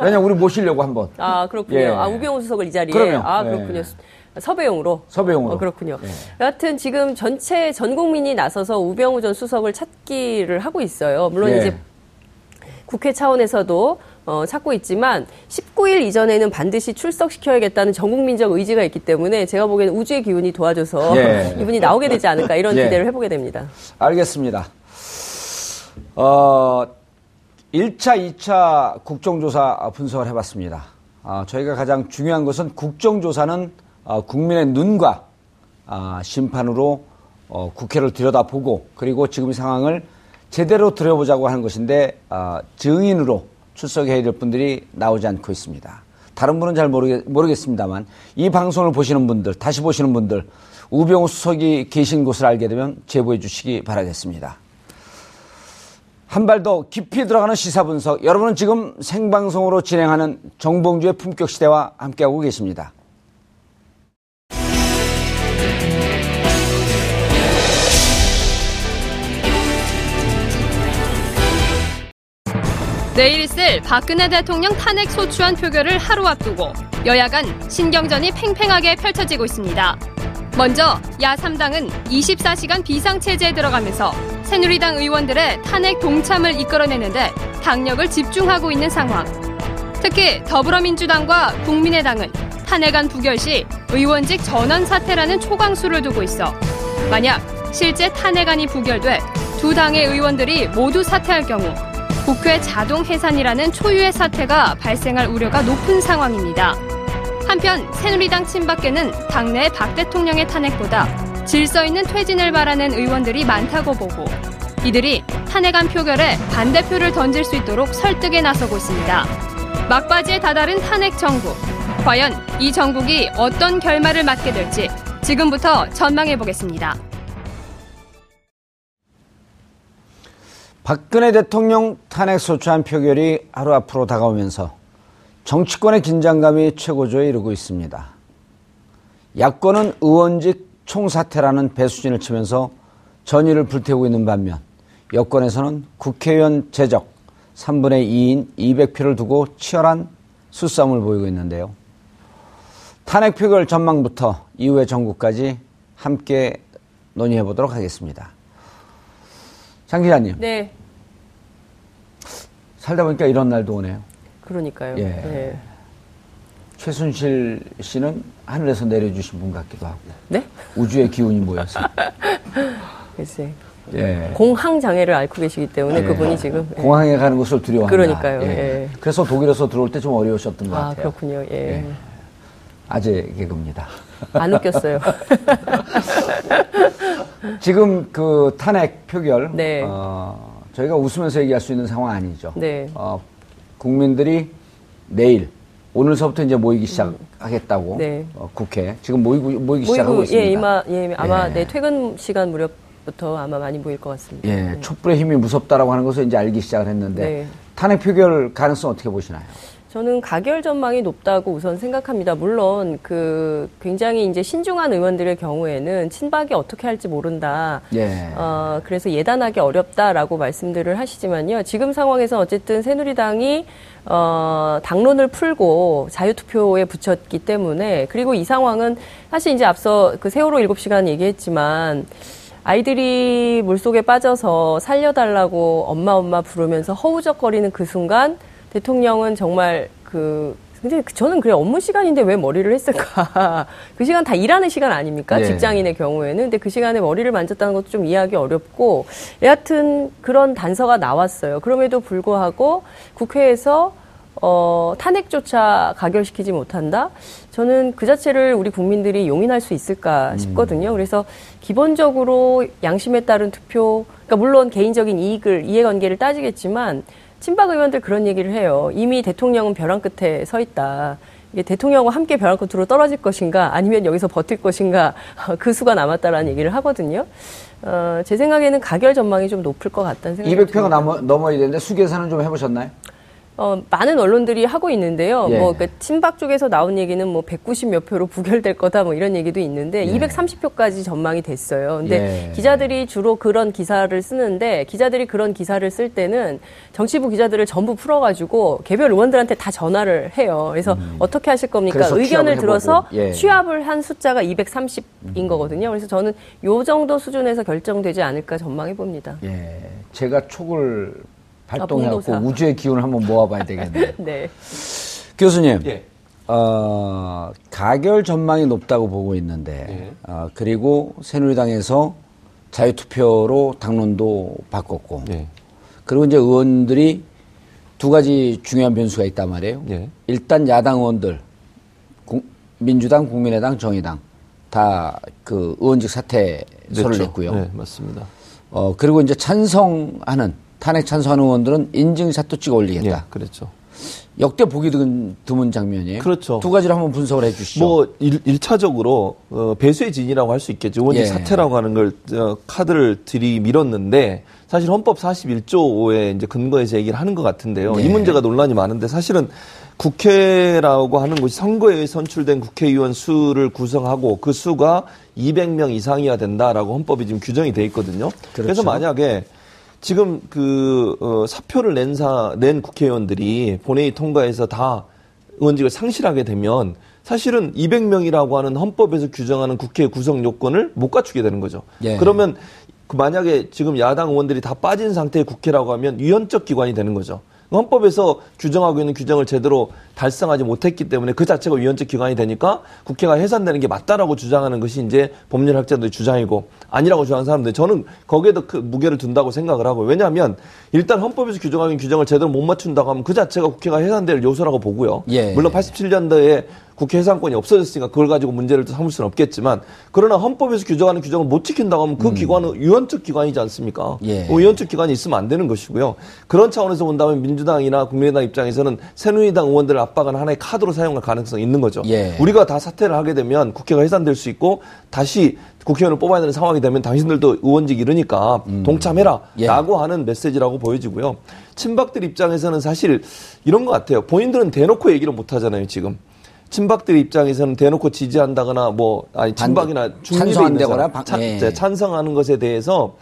왜냐 우리 모시려고 한번 아 그렇군요. 예. 아 우병우 수석을 이 자리에 그럼요. 아 예. 그렇군요. 섭외용으로. 섭외용으로. 어, 그렇군요. 예. 여하튼 지금 전체 전 국민이 나서서 우병우 전 수석을 찾기를 하고 있어요. 물론 예. 이제 국회 차원에서도 어, 찾고 있지만 19일 이전에는 반드시 출석시켜야겠다는 전국민적 의지가 있기 때문에 제가 보기에는 우주의 기운이 도와줘서 예. 이분이 나오게 되지 않을까 이런 예. 기대를 해보게 됩니다. 알겠습니다. 어, 1차, 2차 국정조사 분석을 해봤습니다. 아, 저희가 가장 중요한 것은 국정조사는 어, 국민의 눈과 아, 심판으로 어, 국회를 들여다보고 그리고 지금 상황을 제대로 들여보자고 하는 것인데 아, 증인으로 출석해야 될 분들이 나오지 않고 있습니다. 다른 분은 잘 모르겠, 모르겠습니다만 이 방송을 보시는 분들, 다시 보시는 분들 우병우 수석이 계신 곳을 알게 되면 제보해 주시기 바라겠습니다. 한 발 더 깊이 들어가는 시사 분석. 여러분은 지금 생방송으로 진행하는 정봉주의 품격 시대와 함께하고 계십니다. 내일 있을 박근혜 대통령 탄핵 소추안 표결을 하루 앞두고 여야 간 신경전이 팽팽하게 펼쳐지고 있습니다. 먼저 야3당은 24시간 비상체제에 들어가면서 새누리당 의원들의 탄핵 동참을 이끌어내는데 당력을 집중하고 있는 상황. 특히 더불어민주당과 국민의당은 탄핵안 부결 시 의원직 전원 사퇴라는 초강수를 두고 있어 만약 실제 탄핵안이 부결돼 두 당의 의원들이 모두 사퇴할 경우 국회 자동 해산이라는 초유의 사태가 발생할 우려가 높은 상황입니다. 한편 새누리당 친박계는 당내 박 대통령의 탄핵보다 질서 있는 퇴진을 바라는 의원들이 많다고 보고 이들이 탄핵안 표결에 반대표를 던질 수 있도록 설득에 나서고 있습니다. 막바지에 다다른 탄핵 정국. 과연 이 정국이 어떤 결말을 맞게 될지 지금부터 전망해 보겠습니다. 박근혜 대통령 탄핵 소추안 표결이 하루 앞으로 다가오면서 정치권의 긴장감이 최고조에 이르고 있습니다. 야권은 의원직 총사퇴라는 배수진을 치면서 전의를 불태우고 있는 반면 여권에서는 국회의원 재적 3분의 2인 200표를 두고 치열한 수싸움을 보이고 있는데요. 탄핵 표결 전망부터 이후의 전국까지 함께 논의해 보도록 하겠습니다. 장 기자님, 네, 살다 보니까 이런 날도 오네요. 그러니까요. 예. 네. 최순실 씨는 하늘에서 내려주신 분 같기도 하고 네? 우주의 기운이 모여서 글쎄. 예. 공황 장애를 앓고 계시기 때문에 예. 그분이 지금 예. 공항에 가는 것을 두려워한다. 그러니까요. 예. 그래서 독일에서 들어올 때 좀 어려우셨던 것 아 같아요. 그렇군요. 예. 예. 아재 개그입니다. 안 웃겼어요. 지금 그 탄핵 표결 네. 어, 저희가 웃으면서 얘기할 수 있는 상황 아니죠. 네. 어, 국민들이 내일 오늘서부터 이제 모이기 시작하겠다고 음. 네. 어, 국회 지금 모이고 모이기 시작하고 모이고 있습니다. 예 이마 예 아마 예. 네 퇴근 시간 무렵부터 아마 많이 모일 것 같습니다. 예, 촛불의 힘이 무섭다라고 하는 것을 이제 알기 시작을 했는데 네. 탄핵 표결 가능성 어떻게 보시나요? 저는 가결 전망이 높다고 우선 생각합니다. 물론 그 굉장히 이제 신중한 의원들의 경우에는 친박이 어떻게 할지 모른다. 예. 어, 그래서 예단하기 어렵다라고 말씀들을 하시지만요. 지금 상황에서 어쨌든 새누리당이 어, 당론을 풀고 자유투표에 붙였기 때문에 그리고 이 상황은 사실 이제 앞서 그 세월호 7시간 얘기했지만 아이들이 물속에 빠져서 살려달라고 엄마 엄마 부르면서 허우적거리는 그 순간 대통령은 정말 그 근데 그- 저는 그래 업무 시간인데 왜 머리를 했을까? 그 시간 다 일하는 시간 아닙니까? 네. 직장인의 경우에는 근데 그 시간에 머리를 만졌다는 것도 좀 이해하기 어렵고 여하튼 그런 단서가 나왔어요. 그럼에도 불구하고 국회에서 어, 탄핵조차 가결시키지 못한다? 저는 그 자체를 우리 국민들이 용인할 수 있을까 싶거든요. 그래서 기본적으로 양심에 따른 투표, 그러니까 물론 개인적인 이익을, 이해관계를 따지겠지만 친박 의원들 그런 얘기를 해요. 이미 대통령은 벼랑 끝에 서 있다. 이게 대통령과 함께 벼랑 끝으로 떨어질 것인가 아니면 여기서 버틸 것인가 그 수가 남았다라는 얘기를 하거든요. 어, 제 생각에는 가결 전망이 좀 높을 것 같다는 생각이 200표가 듭니다. 넘어, 넘어야 되는데 수계산은 좀 해보셨나요? 어, 많은 언론들이 하고 있는데요. 예. 뭐, 그, 친박 쪽에서 나온 얘기는 뭐, 190 몇 표로 부결될 거다 뭐 이런 얘기도 있는데, 예. 230표까지 전망이 됐어요. 근데 예. 기자들이 주로 그런 기사를 쓰는데, 기자들이 그런 기사를 쓸 때는 정치부 기자들을 전부 풀어 가지고, 개별 의원들한테 다 전화를 해요. 그래서 어떻게 하실 겁니까? 음. 의견을 들어서. 예. 취합을 한 숫자가 230인 거거든요. 그래서 저는 요 정도 수준에서 결정되지 않을까 전망해 봅니다. 예. 제가 촉을 발동해갖고 봉도사. 우주의 기운을 한번 모아봐야 되겠네요. 네. 교수님, 예. 어, 가결 전망이 높다고 보고 있는데, 예. 어, 그리고 새누리당에서 자유투표로 당론도 바꿨고, 예. 그리고 이제 의원들이 두 가지 중요한 변수가 있단 말이에요. 예. 일단 야당 의원들, 공- 민주당, 국민의당, 정의당 다 그 의원직 사퇴서를. 냈고요. 네, 맞습니다. 어, 그리고 이제 찬성하는, 탄핵 찬성하는 의원들은 인증샷도 찍어 올리겠다. 예, 그랬죠. 역대 보기 드문, 드문 장면이에요. 그렇죠. 두 가지를 한번 분석을 해 주시죠. 뭐 일, 일차적으로 어, 배수의 진이라고 할 수 있겠죠. 의원직 예. 사퇴라고 하는 걸 어, 카드를 들이 밀었는데 사실 헌법 41조에 이제 근거해서 얘기를 하는 것 같은데요. 네. 이 문제가 논란이 많은데 사실은 국회라고 하는 곳이 선거에 의해 선출된 국회의원 수를 구성하고 그 수가 200명 이상이어야 된다라고 헌법이 지금 규정이 돼 있거든요. 그래서 그렇죠. 만약에 지금 그 어, 사표를 낸 사 낸 국회의원들이 본회의 통과해서 다 의원직을 상실하게 되면 사실은 200명이라고 하는 헌법에서 규정하는 국회 구성 요건을 못 갖추게 되는 거죠. 예. 그러면 그 만약에 지금 야당 의원들이 다 빠진 상태의 국회라고 하면 위헌적 기관이 되는 거죠. 헌법에서 규정하고 있는 규정을 제대로 달성하지 못했기 때문에 그 자체가 위헌적 기관이 되니까 국회가 해산되는 게 맞다라고 주장하는 것이 이제 법률학자들의 주장이고 아니라고 주장하는 사람들 저는 거기에도 그 무게를 둔다고 생각을 하고 왜냐하면 일단 헌법에서 규정하고 있는 규정을 제대로 못 맞춘다고 하면 그 자체가 국회가 해산될 요소라고 보고요. 예. 물론 87년도에 국회 해산권이 없어졌으니까 그걸 가지고 문제를 또 삼을 수는 없겠지만 그러나 헌법에서 규정하는 규정을 못 지킨다고 하면 그 기관은 위헌적 기관이지 않습니까? 음. 예. 뭐 위헌적 기관이 있으면 안 되는 것이고요. 그런 차원에서 본다면 민주당이나 국민의당 입장에서는 새누리당 의원들을 압박하는 하나의 카드로 사용할 가능성이 있는 거죠. 예. 우리가 다 사퇴를 하게 되면 국회가 해산될 수 있고 다시 국회의원을 뽑아야 되는 상황이 되면 당신들도 의원직 동참해라 음. 예. 라고 하는 메시지라고 보여지고요. 친박들 입장에서는 사실 이런 것 같아요. 본인들은 대놓고 얘기를 못 하잖아요, 지금. 친박들 입장에서는 대놓고 지지한다거나 뭐 아니 친박이나 중립에 있는 예. 네, 찬성하는 것에 대해서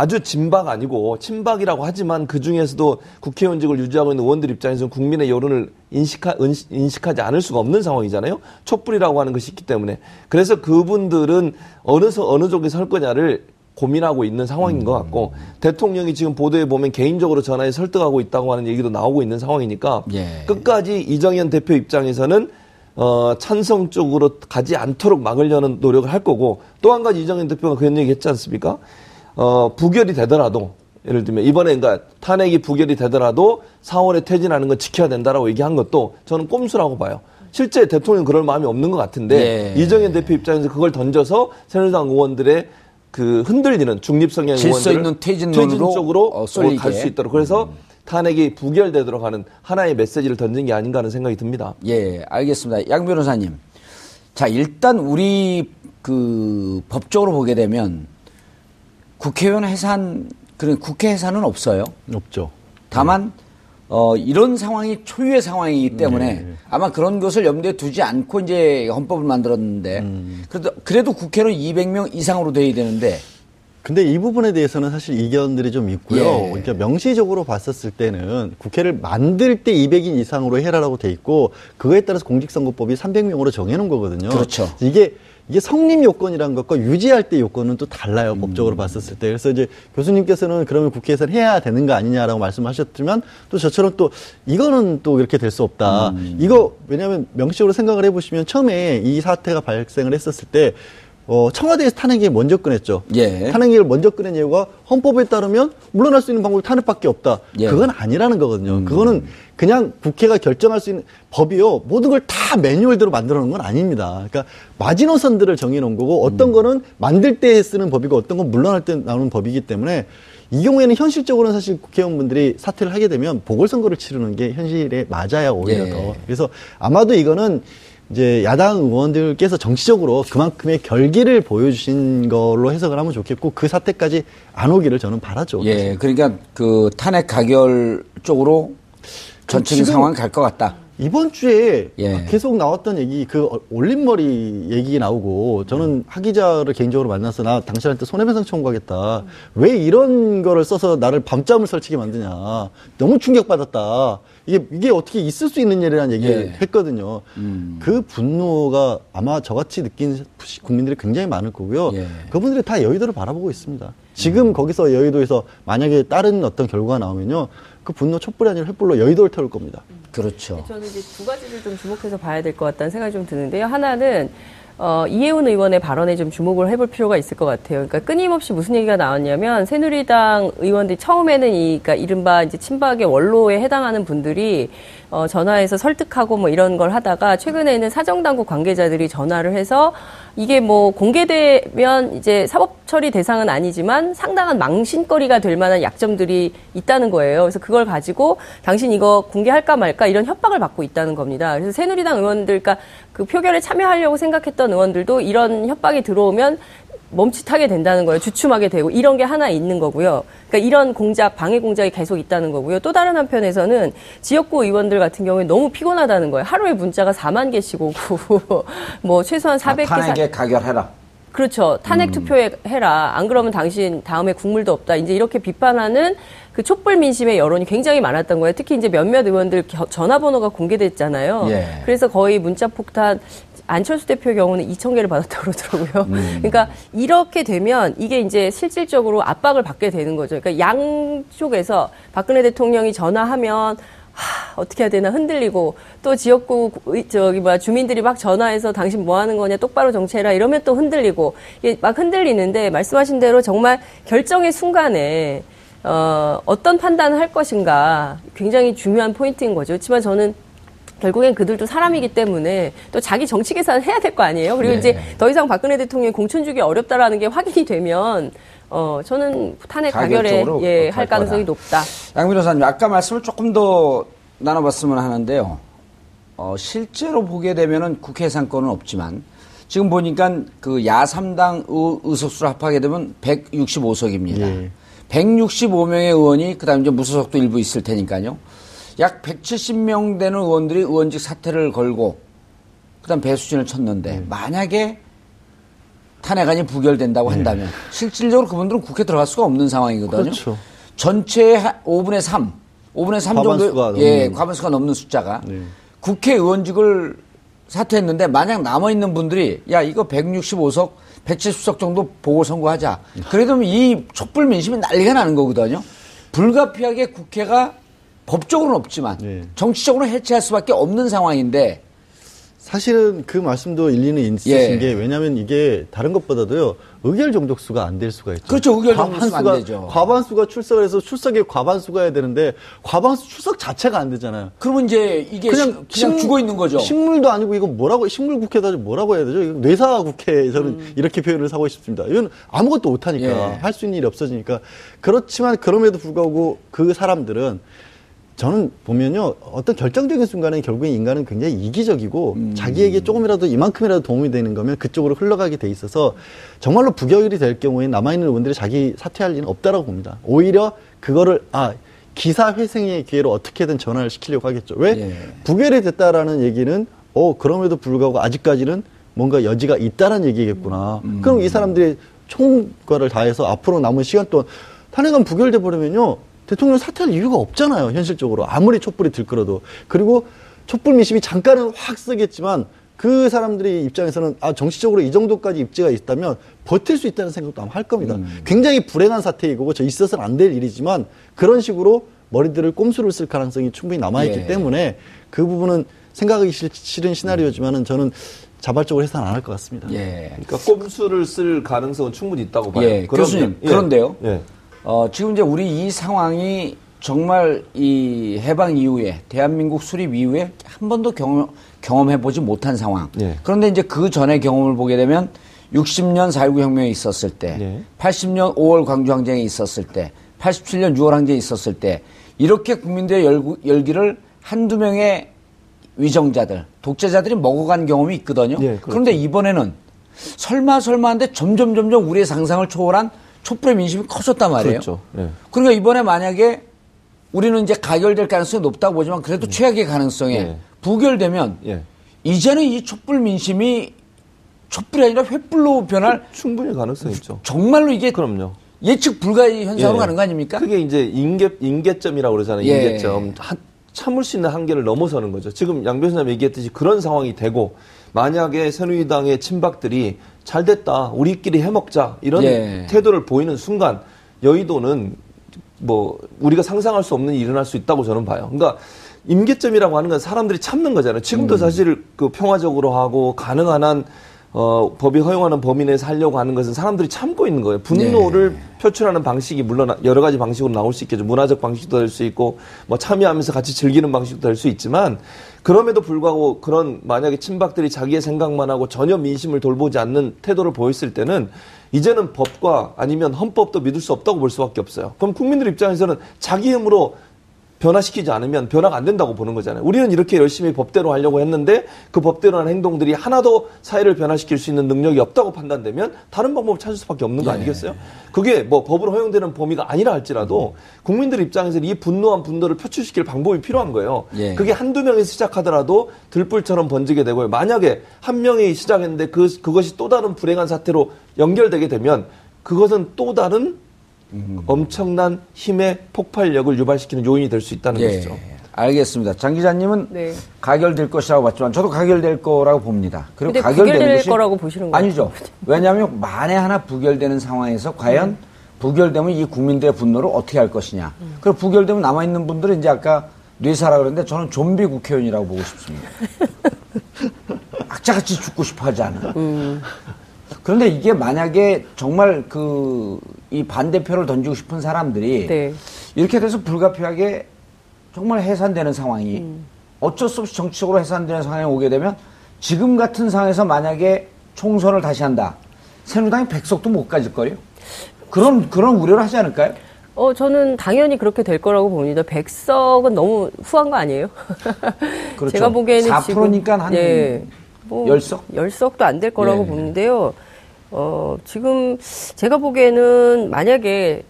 아주 진박 아니고 친박이라고 하지만 그 중에서도 국회의원직을 유지하고 있는 의원들 입장에서는 국민의 여론을 인식하, 은- 인식하지 않을 수가 없는 상황이잖아요. 촛불이라고 하는 것이 있기 때문에. 그래서 그분들은 어느, 서, 어느 쪽에 설 거냐를 고민하고 있는 상황인 것 같고 대통령이 지금 보도에 보면 개인적으로 전화에 설득하고 있다고 하는 얘기도 나오고 있는 상황이니까 예. 끝까지 이정현 대표 입장에서는 어, 찬성 쪽으로 가지 않도록 막으려는 노력을 할 거고 또 한 가지 이정현 대표가 그런 얘기 했지 않습니까? 어, 부결이 되더라도 예를 들면 이번에 그러니까 탄핵이 부결이 되더라도 4월에 퇴진하는 건 지켜야 된다라고 얘기한 것도 저는 꼼수라고 봐요. 실제 대통령 은 그럴 마음이 없는 것 같은데 예. 이정현 대표 입장에서 그걸 던져서 새누리당 의원들의 그 흔들리는 중립 성향 질서 의원들을 있는 퇴진론으로 쪽으로 어, 쏠리게. 갈수 있도록 그래서 탄핵이 부결되도록 하는 하나의 메시지를 던진 게 아닌가 하는 생각이 듭니다. 예, 알겠습니다. 양 변호사님. 자, 일단 우리 그 법적으로 보게 되면 국회의원 해산, 그런 국회 해산은 없어요. 없죠. 다만 어, 이런 상황이 초유의 상황이기 때문에 네. 아마 그런 것을 염두에 두지 않고 이제 헌법을 만들었는데 그래도 그래도 국회는 200명 이상으로 돼야 되는데 근데 이 부분에 대해서는 사실 이견들이 좀 있고요. 예. 그러니까 명시적으로 봤었을 때는 국회를 만들 때 200인 이상으로 해라라고 돼 있고 그거에 따라서 공직선거법이 300명으로 정해놓은 거거든요. 그렇죠. 이게 이게 성립 요건이라는 것과 유지할 때 요건은 또 달라요. 법적으로 봤었을 때. 그래서 이제 교수님께서는 그러면 국회에서는 해야 되는 거 아니냐라고 말씀하셨지만 또 저처럼 또 이거는 또 이렇게 될 수 없다. 이거 왜냐하면 명시적으로 생각을 해보시면 처음에 이 사태가 발생을 했었을 때 어, 청와대에서 탄핵이 먼저 꺼냈죠. 예. 탄핵을 먼저 꺼낸 이유가 헌법에 따르면 물러날 수 있는 방법이 탄핵밖에 없다. 예. 그건 아니라는 거거든요. 그거는 그냥 국회가 결정할 수 있는 법이요. 모든 걸 다 매뉴얼대로 만들어 놓은 건 아닙니다. 그러니까 마지노선들을 정해 놓은 거고 어떤 거는 만들 때 쓰는 법이고 어떤 건 물러날 때 나오는 법이기 때문에 이 경우에는 현실적으로는 사실 국회의원분들이 사퇴를 하게 되면 보궐선거를 치르는 게 현실에 맞아야 오히려 예. 더. 그래서 아마도 이거는 이제 야당 의원들께서 정치적으로 그만큼의 결기를 보여주신 걸로 해석을 하면 좋겠고 그 사태까지 안 오기를 저는 바라죠. 예, 그러니까 그 탄핵 가결 쪽으로 전체적인 지금- 상황 갈 것 같다. 이번 주에 예. 계속 나왔던 얘기 그 올림머리 얘기 나오고 저는 하 기자를 개인적으로 만나서 나 당신한테 손해배상 청구하겠다. 왜 이런 거를 써서 나를 밤잠을 설치게 만드냐. 너무 충격받았다. 이게 이게 어떻게 있을 수 있는 일이라는 얘기를 예. 했거든요. 그 분노가 아마 저같이 느낀 국민들이 굉장히 많을 거고요. 예. 그분들이 다 여의도를 바라보고 있습니다. 지금 거기서 여의도에서 만약에 다른 어떤 결과가 나오면요. 그 분노 촛불이 아니라 횃불로 여의도를 태울 겁니다. 그렇죠. 저는 이제 두 가지를 좀 주목해서 봐야 될 것 같다는 생각이 좀 드는데요. 하나는 어, 이해훈 의원의 발언에 좀 주목을 해볼 필요가 있을 것 같아요. 그러니까 끊임없이 무슨 얘기가 나왔냐면 새누리당 의원들이 처음에는 이 그러니까 이른바 이제 친박의 원로에 해당하는 분들이 어, 전화해서 설득하고 뭐 이런 걸 하다가 최근에는 사정당국 관계자들이 전화를 해서 이게 뭐 공개되면 이제 사법 처리 대상은 아니지만 상당한 망신거리가 될 만한 약점들이 있다는 거예요. 그래서 그걸 가지고 당신 이거 공개할까 말까 이런 협박을 받고 있다는 겁니다. 그래서 새누리당 의원들, 그러니까 그 표결에 참여하려고 생각했던 의원들도 이런 협박이 들어오면 멈칫하게 된다는 거예요. 주춤하게 되고 이런 게 하나 있는 거고요. 그러니까 이런 공작, 방해 공작이 계속 있다는 거고요. 또 다른 한편에서는 지역구 의원들 같은 경우에 너무 피곤하다는 거예요. 하루에 문자가 4만 개씩 오고 뭐 최소한 400개 아, 탄핵에 가결해라. 그렇죠. 탄핵 투표에 해라. 안 그러면 당신 다음에 국물도 없다. 이제 이렇게 비판하는 그 촛불 민심의 여론이 굉장히 많았던 거예요. 특히 이제 몇몇 의원들 겨- 전화번호가 공개됐잖아요. 예. 그래서 거의 문자 폭탄 안철수 대표의 경우는 2천 개를 받았다고 그러더라고요. 그러니까 이렇게 되면 이게 이제 실질적으로 압박을 받게 되는 거죠. 그러니까 양쪽에서 박근혜 대통령이 전화하면 하, 어떻게 해야 되나 흔들리고 또 지역구 의- 저기 뭐야 주민들이 막 전화해서 당신 뭐 하는 거냐 똑바로 정체해라 이러면 또 흔들리고 이게 막 흔들리는데 말씀하신 대로 정말 결정의 순간에 어, 어떤 판단을 할 것인가 굉장히 중요한 포인트인 거죠. 그렇지만 저는 결국엔 그들도 사람이기 때문에 또 자기 정치 계산을 해야 될 거 아니에요. 그리고 네. 이제 더 이상 박근혜 대통령이 공천 주기 어렵다라는 게 확인이 되면 어 저는 탄핵 가결에 예, 갈할 가능성이 거다. 높다. 양 변호사님, 아까 말씀을 조금 더 나눠봤으면 하는데요. 어, 실제로 보게 되면은 국회 상권은 없지만 지금 보니까 그 야삼당 의, 의석수를 합하게 되면 165석입니다. 예. 165명의 의원이 그다음 이제 무소속도 일부 있을 테니까요. 약 170명 되는 의원들이 의원직 사퇴를 걸고 그다음 배수진을 쳤는데 만약에 탄핵안이 부결된다고 한다면 실질적으로 그분들은 국회 들어갈 수가 없는 상황이거든요. 그렇죠. 전체의 5분의 3, 5분의 3 과반수가 정도 예. 과반수가 넘는 숫자가 네. 국회의원직을 사퇴했는데 만약 남아 있는 분들이 야 이거 165석, 170석 정도 보궐 선거하자. 그래도 이 촛불 민심이 난리가 나는 거거든요. 불가피하게 국회가 법적으로는 없지만 네. 정치적으로 해체할 수밖에 없는 상황인데 사실은 그 말씀도 일리는 있으신 예. 게 왜냐하면 이게 다른 것보다도요 의결 정족수가 안 될 수가 있죠. 그렇죠. 의결 정족수가 안 과반수가- 되죠. 과반수가 출석을 해서 출석에 과반수가 해야 되는데 과반수 출석 자체가 안 되잖아요. 그러면 이제 이게 그냥, 그냥 식- 죽어 있는 거죠. 식물도 아니고 이거 뭐라고 식물 국회다 뭐라고 해야 되죠? 뇌사 국회 저는 이렇게 표현을 하고 싶습니다. 이건 아무것도 못 하니까 음. 예. 할수 있는 일이 없어지니까 그렇지만 그럼에도 불구하고 그 사람들은 저는 보면요 어떤 결정적인 순간에 결국엔 인간은 굉장히 이기적이고 음. 자기에게 조금이라도 이만큼이라도 도움이 되는 거면 그쪽으로 흘러가게 돼 있어서 정말로 부결이 될 경우에 남아있는 의원들이 자기 사퇴할 일은 없다라고 봅니다. 오히려 그거를 아 기사 회생의 기회로 어떻게든 전환을 시키려고 하겠죠. 왜 예. 부결이 됐다라는 얘기는 어 그럼에도 불구하고 아직까지는 뭔가 여지가 있다라는 얘기겠구나. 음. 그럼 이 사람들이 총과를 다해서 앞으로 남은 시간 동안 탄핵안 부결돼 버리면요 대통령 사퇴할 이유가 없잖아요 현실적으로 아무리 촛불이 들끓어도 그리고 촛불 민심이 잠깐은 확 쓰겠지만 그 사람들의 입장에서는 아 정치적으로 이 정도까지 입지가 있다면 버틸 수 있다는 생각도 아마 할 겁니다. 굉장히 불행한 사태이고 저 있어서는 안 될 일이지만 그런 식으로 머리들을 꼼수를 쓸 가능성이 충분히 남아있기 예. 때문에 그 부분은 생각하기 싫- 싫은 시나리오지만은 저는 자발적으로 해서는 안할 것 같습니다. 예. 그러니까 꼼수를 쓸 가능성은 충분히 있다고 봐요. 예, 그럼- 교수님. 예. 그런데요. 예. 어, 지금 이제 우리 이 상황이 정말 이 해방 이후에 대한민국 수립 이후에 한 번도 경험, 경험해 보지 못한 상황. 예. 그런데 이제 그 전에 경험을 보게 되면 60년 4.19 혁명이 있었을 때, 예. 80년 5월 광주 항쟁이 있었을 때, 87년 6월 항쟁이 있었을 때 이렇게 국민들의 열구, 열기를 한두 명의 위정자들, 독재자들이 먹어간 경험이 있거든요. 예, 그렇죠. 그런데 이번에는 설마 설마한데 점점 점점 우리의 상상을 초월한 촛불의 민심이 커졌단 말이에요. 그렇죠. 예. 그러니까 이번에 만약에 우리는 이제 가결될 가능성이 높다고 보지만 그래도 최악의 가능성에 예. 부결되면 예. 이제는 이 촛불 민심이 촛불이 아니라 횃불로 변할 충분히 가능성 있죠. 정말로 이게 그럼요. 예측 불가의 현상으로 예. 가는 거 아닙니까? 그게 이제 인계, 인계점이라고 그러잖아요. 예. 인계점. 한- 참을 수 있는 한계를 넘어서는 거죠. 지금 양 교수님 얘기했듯이 그런 상황이 되고 만약에 새누리당의 친박들이 잘 됐다. 우리끼리 해먹자. 이런 예. 태도를 보이는 순간 여의도는 뭐 우리가 상상할 수 없는 일이 일어날 수 있다고 저는 봐요. 그러니까 임계점이라고 하는 건 사람들이 참는 거잖아요. 지금도 사실 그 평화적으로 하고 가능한 한 어, 법이 허용하는 범위 내에서 하려고 하는 것은 사람들이 참고 있는 거예요. 분노를 표출하는 방식이 물론 여러 가지 방식으로 나올 수 있겠죠. 문화적 방식도 될 수 있고, 뭐 참여하면서 같이 즐기는 방식도 될 수 있지만, 그럼에도 불구하고 그런 만약에 친박들이 자기의 생각만 하고 전혀 민심을 돌보지 않는 태도를 보였을 때는 이제는 법과 아니면 헌법도 믿을 수 없다고 볼 수밖에 없어요. 그럼 국민들 입장에서는 자기 힘으로 변화시키지 않으면 변화가 안 된다고 보는 거잖아요. 우리는 이렇게 열심히 법대로 하려고 했는데 그 법대로 하는 행동들이 하나도 사회를 변화시킬 수 있는 능력이 없다고 판단되면 다른 방법을 찾을 수밖에 없는 거 아니겠어요? 그게 뭐 법으로 허용되는 범위가 아니라 할지라도 국민들 입장에서는 이 분노한 분노를 표출시킬 방법이 필요한 거예요. 예. 그게 한두 명이 시작하더라도 들불처럼 번지게 되고요. 만약에 한 명이 시작했는데 그, 그것이 또 다른 불행한 사태로 연결되게 되면 그것은 또 다른 엄청난 힘의 폭발력을 유발시키는 요인이 될 수 있다는 예. 것이죠. 알겠습니다. 장 기자님은 네. 가결될 것이라고 봤지만 저도 가결될 거라고 봅니다. 그리고 것이 거라고 보시는 거예요? 아니죠. 왜냐하면 만에 하나 부결되는 상황에서 과연 부결되면 이 국민들의 분노를 어떻게 할 것이냐. 그리고 부결되면 남아 있는 분들은 이제 아까 뇌사라 그랬는데 저는 좀비 국회의원이라고 보고 싶습니다. 악자같이 죽고 싶어 하지 않아. 그런데 이게 만약에 정말 그 이 반대표를 던지고 싶은 사람들이 네. 이렇게 돼서 불가피하게 정말 해산되는 상황이 음. 어쩔 수 없이 정치적으로 해산되는 상황이 오게 되면 지금 같은 상황에서 만약에 총선을 다시 한다. 새누리당이 백석도 못 가질 거예요. 그런 그런 우려를 하지 않을까요? 어, 저는 당연히 그렇게 될 거라고 봅니다. 백석은 너무 후한 거 아니에요? 그렇죠. 제가 보기에는 4%니까 한 예, 뭐 열석? 열석도 안 될 거라고 예. 보는데요. 어, 지금 제가 보기에는 만약에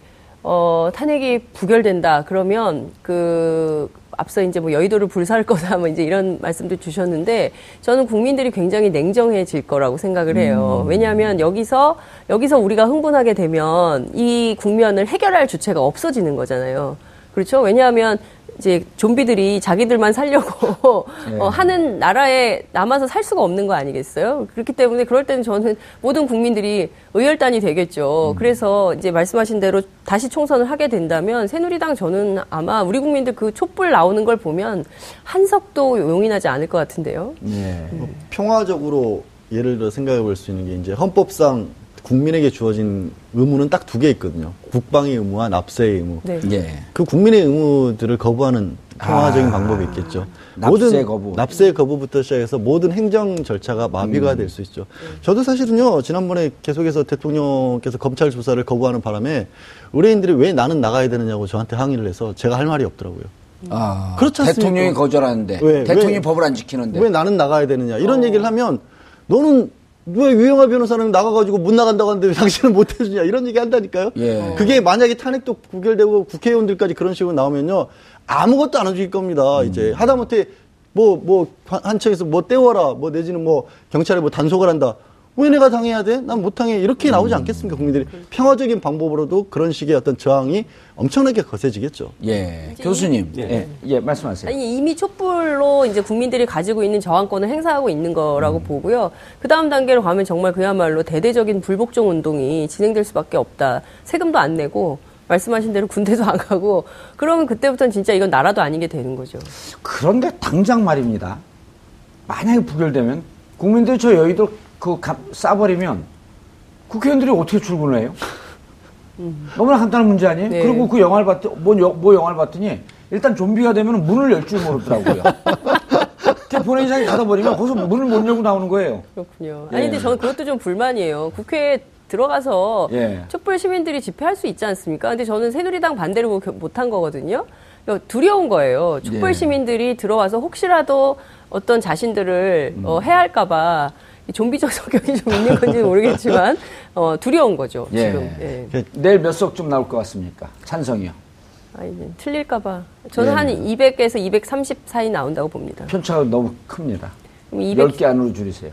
어, 탄핵이 부결된다 그러면 그 앞서 이제 뭐 여의도를 불사할 거다 뭐 이제 이런 말씀도 주셨는데 저는 국민들이 굉장히 냉정해질 거라고 생각을 해요. 왜냐하면 여기서 여기서 우리가 흥분하게 되면 이 국면을 해결할 주체가 없어지는 거잖아요. 그렇죠? 왜냐하면 이제 좀비들이 자기들만 살려고 어, 하는 나라에 남아서 살 수가 없는 거 아니겠어요? 그렇기 때문에 그럴 때는 저는 모든 국민들이 의열단이 되겠죠. 그래서 이제 말씀하신 대로 다시 총선을 하게 된다면 새누리당 저는 아마 우리 국민들 그 촛불 나오는 걸 보면 한석도 용인하지 않을 것 같은데요. 예. 뭐 평화적으로 예를 들어 생각해 볼 수 있는 게 이제 헌법상 국민에게 주어진 의무는 딱 두 개 있거든요. 국방의 의무와 납세의 의무. 네. 예. 그 국민의 의무들을 거부하는 평화적인 아, 방법이 있겠죠. 납세 거부. 납세 거부부터 시작해서 모든 행정 절차가 마비가 될수 있죠. 저도 사실은요, 지난번에 계속해서 대통령께서 검찰 조사를 거부하는 바람에 의뢰인들이 왜 나는 나가야 되느냐고 저한테 항의를 해서 제가 할 말이 없더라고요. 아, 그렇지 않습니까? 대통령이 거절하는데 왜, 대통령이 왜? 법을 안 지키는데 왜 나는 나가야 되느냐 이런 얘기를 하면 너는 왜 유영아 변호사는 나가가지고 못 나간다고 하는데 왜 당신은 못 해주냐 이런 얘기 한다니까요. 예. 그게 만약에 탄핵도 구결되고 국회의원들까지 그런 식으로 나오면요 아무것도 안 해줄 겁니다. 이제 하다못해 뭐 뭐 한척에서 뭐 떼워라 뭐 내지는 뭐 경찰에 뭐 단속을 한다. 왜 내가 당해야 돼? 난 못 당해. 이렇게 나오지 않겠습니까? 국민들이 평화적인 방법으로도 그런 식의 어떤 저항이 엄청나게 거세지겠죠. 예 교수님 예, 예 말씀하세요. 아니 이미 촛불로 이제 국민들이 가지고 있는 저항권을 행사하고 있는 거라고 보고요. 그 다음 단계로 가면 정말 그야말로 대대적인 불복종 운동이 진행될 수밖에 없다. 세금도 안 내고 말씀하신 대로 군대도 안 가고 그러면 그때부터는 진짜 이건 나라도 아니게 되는 거죠. 그런데 당장 말입니다. 만약에 부결되면 국민들이 저 여의도 그 가- 싸버리면 국회의원들이 어떻게 출근을 해요? 너무나 간단한 문제 아니에요? 네. 그리고 그 영화를 봤, 뭐, 영- 뭐 영화를 봤더니 일단 좀비가 되면 문을 열 줄 모르더라고요. 그냥 본회의장에 가다 버리면 거기서 문을 못 열고 나오는 거예요. 그렇군요. 예. 아니 근데 저는 그것도 좀 불만이에요. 국회에 들어가서 예. 촛불 시민들이 집회할 수 있지 않습니까? 근데 저는 새누리당 반대를 못- 못한 거거든요. 그러니까 두려운 거예요. 촛불 예. 시민들이 들어와서 혹시라도 어떤 자신들을 음. 어, 해할까봐 좀비적 성격이 좀 있는 건지 는 모르겠지만 어, 두려운 거죠. 예. 지금. 예. 내일 몇 석쯤 나올 것 같습니까? 찬성이요. 아니, 틀릴까봐. 저는 예. 한 200에서 230 사이 나온다고 봅니다. 편차가 너무 큽니다. 그럼 200, 10개 안으로 줄이세요.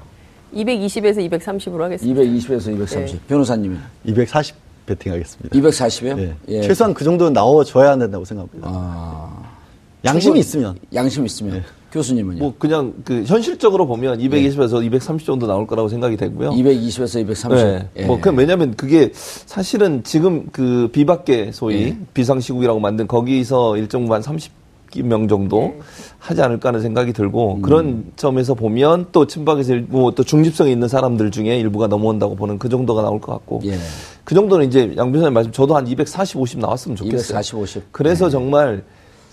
220에서 230으로 하겠습니다. 220에서 230. 변호사님이 240 배팅하겠습니다. 240이요? 네. 예. 최소한 그 정도는 나와줘야 된다고 생각합니다. 아, 양심이 있으면. 양심 있으면. 교수님은요? 뭐 그냥 그 현실적으로 보면 220에서 230 정도 나올 거라고 생각이 되고요. 220에서 230. 네. 예. 뭐, 그, 왜냐면 그게 사실은 지금 그 비박계 소위 예. 비상시국이라고 만든 거기서 일정 부분 한 30 명 정도 하지 않을까 하는 생각이 들고 음. 그런 점에서 보면 또 친박에서 일부 또 중집성이 있는 사람들 중에 일부가 넘어온다고 보는 그 정도가 나올 것 같고 예. 그 정도는 이제 양 변호사님 말씀 저도 한 240, 50 나왔으면 좋겠어요. 240, 50. 그래서 정말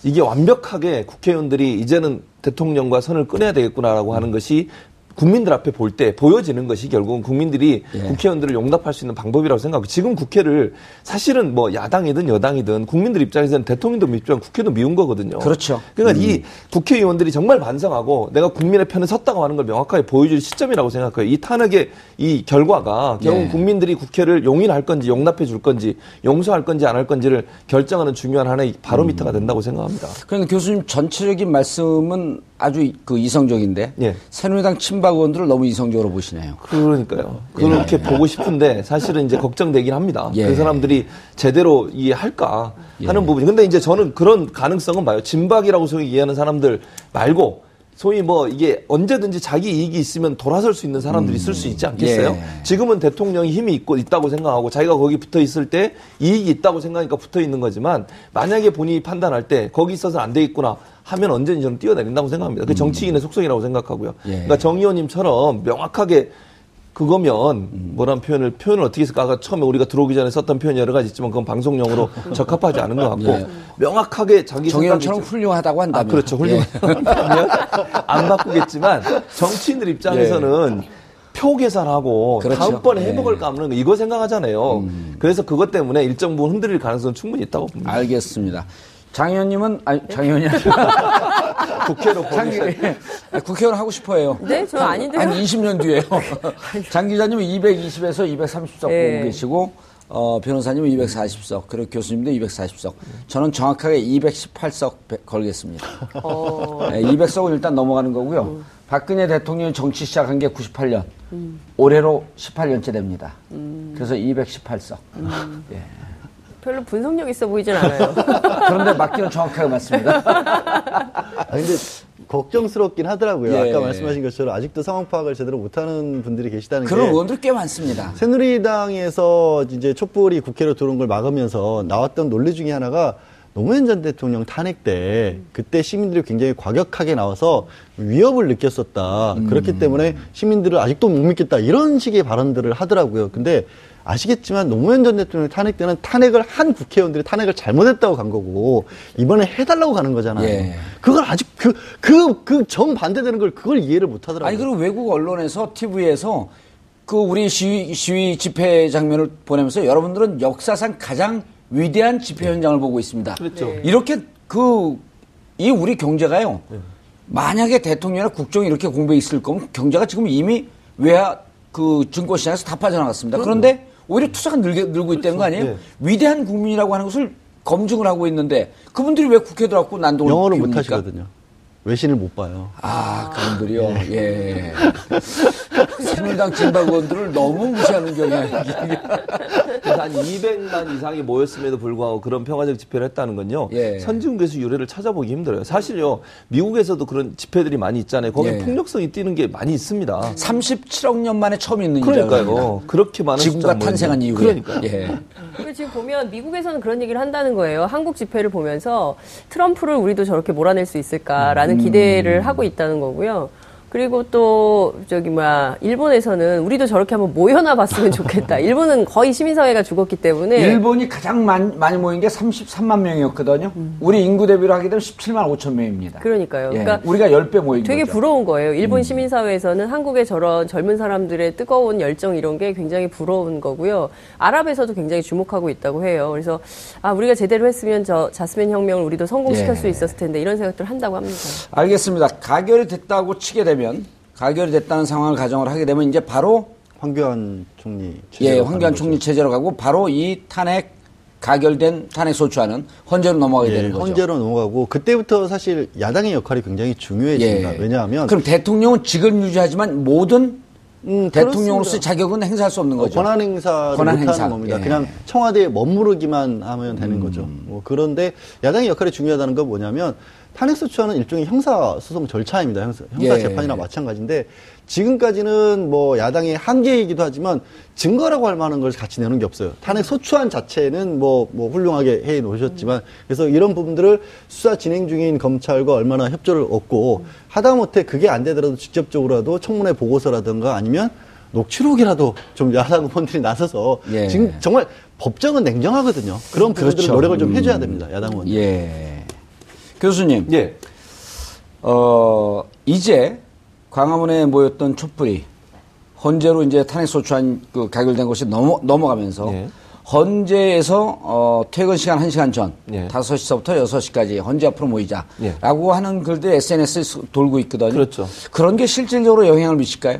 이게 완벽하게 국회의원들이 이제는 대통령과 선을 끊어야 되겠구나라고 하는 것이 국민들 앞에 볼 때 보여지는 것이 결국은 국민들이 예. 국회의원들을 용납할 수 있는 방법이라고 생각하고 지금 국회를 사실은 뭐 야당이든 여당이든 국민들 입장에서는 대통령도 밉지만 국회도 미운 거거든요. 그렇죠. 그러니까 이 국회의원들이 정말 반성하고 내가 국민의 편에 섰다고 하는 걸 명확하게 보여줄 시점이라고 생각해요. 이 탄핵의 이 결과가 결국 예. 은 국민들이 국회를 용인할 건지 용납해 줄 건지 용서할 건지 안 할 건지를 결정하는 중요한 하나의 바로미터가 된다고 생각합니다. 그러니까 교수님 전체적인 말씀은 아주 그 이성적인데 예. 새누리당 친박 의원들을 너무 이성적으로 보시네요. 그러니까요. 그렇게 보고 싶은데 사실은 이제 걱정되긴 합니다. 예. 그 사람들이 제대로 이해할까 하는 부분이. 근데 이제 저는 그런 가능성은 봐요. 진박이라고 소위 이해하는 사람들 말고 소위 뭐 이게 언제든지 자기 이익이 있으면 돌아설 수 있는 사람들이 있을 수 있지 않겠어요? 예. 지금은 대통령이 힘이 있고 있다고 생각하고 자기가 거기 붙어 있을 때 이익이 있다고 생각하니까 붙어 있는 거지만 만약에 본인이 판단할 때 거기 있어서 안 되겠구나 하면 언제든지 저는 뛰어내린다고 생각합니다. 그 정치인의 속성이라고 생각하고요. 예. 그러니까 정 의원님처럼 명확하게 그거면 뭐란 표현을 표현을 어떻게 했을까? 아까 처음에 우리가 들어오기 전에 썼던 표현이 여러 가지 있지만 그건 방송용으로 적합하지 않은 것 같고 예. 명확하게 자기 정의원처럼 훌륭하다고 아, 한다면. 그렇죠. 예. 훌륭하면 안 바꾸겠지만 정치인들 입장에서는 표 계산하고 그렇죠. 다음번에 예. 음. 회복을 까먹는 거 이거 생각하잖아요. 그래서 그것 때문에 일정 부분 흔들릴 가능성은 충분히 있다고 봅니다. 알겠습니다. 장 의원님은 아니 장 의원이 국회로 장 예. 국회의원 하고 싶어요. 네, 저 아닌데요. 한 20년 뒤에요. 장 기자님은 220에서 230석 예. 보고 계시고 어, 변호사님은 240석 그리고 교수님도 240석. 저는 정확하게 218석 걸겠습니다. 어, 네, 200석은 일단 넘어가는 거고요. 박근혜 대통령이 정치 시작한 게 98년. 올해로 18년째 됩니다. 그래서 218석. 예. 별로 분석력 있어 보이진 않아요. 그런데 맞기는 정확하게 맞습니다. 아, 근데 걱정스럽긴 하더라고요. 예. 아까 말씀하신 것처럼 아직도 상황 파악을 제대로 못하는 분들이 계시다는 그런 게 의원들 꽤 많습니다. 새누리당에서 이제 촛불이 국회로 들어온 걸 막으면서 나왔던 논리 중에 하나가 노무현 전 대통령 탄핵 때 그때 시민들이 굉장히 과격하게 나와서 위협을 느꼈었다. 그렇기 때문에 시민들을 아직도 못 믿겠다. 이런 식의 발언들을 하더라고요. 근데 아시겠지만 노무현 전 대통령 탄핵 때는 탄핵을 한 국회의원들이 탄핵을 잘못했다고 간 거고 이번에 해달라고 가는 거잖아요. 예. 그걸 아직 그 그 그 정 반대되는 걸 그걸 이해를 못 하더라고요. 아니 그리고 외국 언론에서 TV에서 그 우리 시위, 시위 집회 장면을 보내면서 여러분들은 역사상 가장 위대한 집회 현장을 보고 있습니다. 그렇죠. 네. 이렇게 그 이 우리 경제가요. 만약에 대통령이나 국정이 이렇게 공백이 있을 거면 경제가 지금 이미 외화 그 증권시장에서 다 빠져나갔습니다. 그런데 오히려 투자가 늘게, 늘고 있다는 거 아니에요? 네. 위대한 국민이라고 하는 것을 검증을 하고 있는데 그분들이 왜 국회 들어왔고 난동을 영어를 못? 하시거든요. 외신을 못 봐요. 아, 그분들이요. 예. 새누리당 진박 의원들을 너무 무시하는 경향이. 한 200만 이상이 모였음에도 불구하고 그런 평화적 집회를 했다는 건요. 예. 선진국에서 유래를 찾아보기 힘들어요. 사실요. 미국에서도 그런 집회들이 많이 있잖아요. 거기 예. 폭력성이 뛰는 게 많이 있습니다. 37억 년 만에 처음 있는 그러니까요. 그렇게 많은 지구가 탄생한. 이후에. 그러니까요. 예. 지금 보면 미국에서는 그런 얘기를 한다는 거예요. 한국 집회를 보면서 트럼프를 우리도 저렇게 몰아낼 수 있을까라는 기대를 하고 있다는 거고요. 그리고 또 저기 뭐야 일본에서는 우리도 저렇게 한번 모여나 봤으면 좋겠다. 일본은 거의 시민사회가 죽었기 때문에 일본이 가장 많이, 많이 모인 게 33만 명이었거든요. 우리 인구 대비로 하게 되면 17만 5천 명입니다. 음. 그러니까요. 예, 그러니까 우리가 10배 모인 되게 거죠. 부러운 거예요. 일본 시민사회에서는 한국의 저런 젊은 사람들의 뜨거운 열정 이런 게 굉장히 부러운 거고요. 아랍에서도 굉장히 주목하고 있다고 해요. 그래서 아 우리가 제대로 했으면 저 자스민 혁명을 우리도 성공시킬 예. 수 있었을 텐데 이런 생각들 을 한다고 합니다. 알겠습니다. 가결이 됐다고 치게 되면 가결이 됐다는 상황을 가정을 하게 되면 이제 바로 황교안 총리 예, 체제로 황교안 총리. 체제로 가고 바로 이 탄핵 가결된 탄핵 소추안은 헌재로 넘어가게 예, 되는 거죠. 헌재로 넘어가고 그때부터 사실 야당의 역할이 굉장히 중요해집니다. 예. 왜냐하면 그럼 대통령은 직을 유지하지만 모든 음, 대통령으로서의 그렇습니다. 자격은 행사할 수 없는 어, 거죠. 권한 행사를 권한 못하는 행사. 겁니다. 예. 그냥 청와대에 머무르기만 하면 음. 되는 거죠. 뭐 그런데 야당의 역할이 중요하다는 건 뭐냐면 탄핵소추안은 일종의 형사소송 절차입니다. 형사, 형사 예. 재판이나 마찬가지인데 지금까지는 뭐 야당의 한계이기도 하지만 증거라고 할 만한 걸 같이 내는 게 없어요. 탄핵 소추안 자체는 뭐, 뭐 훌륭하게 해 놓으셨지만 그래서 이런 부분들을 수사 진행 중인 검찰과 얼마나 협조를 얻고 하다못해 그게 안 되더라도 직접적으로라도 청문회 보고서라든가 아니면 녹취록이라도 좀 야당 의원들이 나서서 예. 지금 정말 법정은 냉정하거든요. 그런 부분들은 그렇죠. 노력을 좀 음. 해줘야 됩니다. 야당 의원. 예. 교수님, 예. 어, 이제 광화문에 모였던 촛불이 헌재로 이제 탄핵 소추안 그 가결된 것이 넘어, 넘어가면서 예. 헌재에서 어, 퇴근 시간 1시간 전 예. 5시서부터 6시까지 헌재 앞으로 모이자라고 예. 하는 글들이 SNS에 돌고 있거든요. 그렇죠. 그런 게 실질적으로 영향을 미칠까요?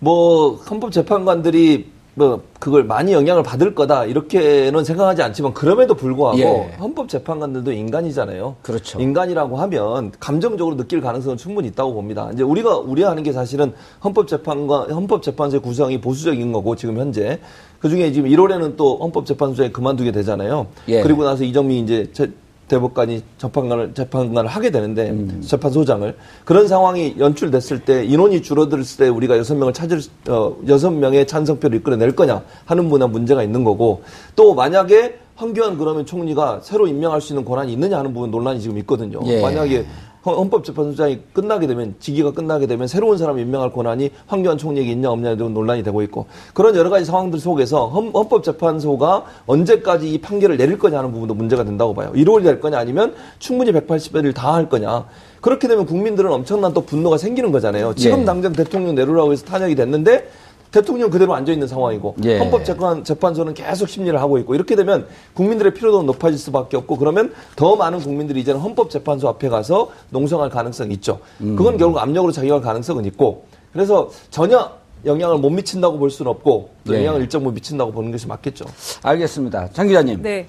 뭐 헌법재판관들이 뭐 그걸 많이 영향을 받을 거다 이렇게는 생각하지 않지만 그럼에도 불구하고 예. 헌법재판관들도 인간이잖아요. 그렇죠. 인간이라고 하면 감정적으로 느낄 가능성은 충분히 있다고 봅니다. 이제 우리가 우려하는 게 사실은 헌법재판관 헌법재판소의 구성이 보수적인 거고 지금 현재 그 중에 지금 1월에는 또 헌법재판소에 그만두게 되잖아요. 예. 그리고 나서 이정미 이제 제- 대법관이 재판관을 재판관을 하게 되는데 음. 재판소장을 그런 상황이 연출됐을 때 인원이 줄어들었을 때 우리가 여섯 명을 찾을 어 여섯 명의 찬성표를 이끌어낼 거냐 하는 문화 문제가 있는 거고 또 만약에 황교안 그러면 총리가 새로 임명할 수 있는 권한이 있느냐 하는 부분 논란이 지금 있거든요. 예. 만약에 헌- 헌법재판소장이 끝나게 되면 직위가 끝나게 되면 새로운 사람 임명할 권한이 황교안 총리에게 있냐 없냐에 대한 논란이 되고 있고 그런 여러 가지 상황들 속에서 헌, 헌법재판소가 언제까지 이 판결을 내릴 거냐 하는 부분도 문제가 된다고 봐요. 1월이 될 거냐 아니면 충분히 180일을 다할 거냐. 그렇게 되면 국민들은 엄청난 또 분노가 생기는 거잖아요. 지금 예. 당장 대통령 내로라고 해서 탄핵이 됐는데 대통령 그대로 앉아 있는 상황이고 예. 헌법재판 재판소는 계속 심리를 하고 있고 이렇게 되면 국민들의 피로도는 높아질 수밖에 없고 그러면 더 많은 국민들이 이제는 헌법재판소 앞에 가서 농성할 가능성이 있죠. 음. 그건 결국 압력으로 작용할 가능성은 있고 그래서 전혀 영향을 못 미친다고 볼 수는 없고 또 예. 영향을 일정 부분 미친다고 보는 것이 맞겠죠. 알겠습니다. 장 기자님. 네.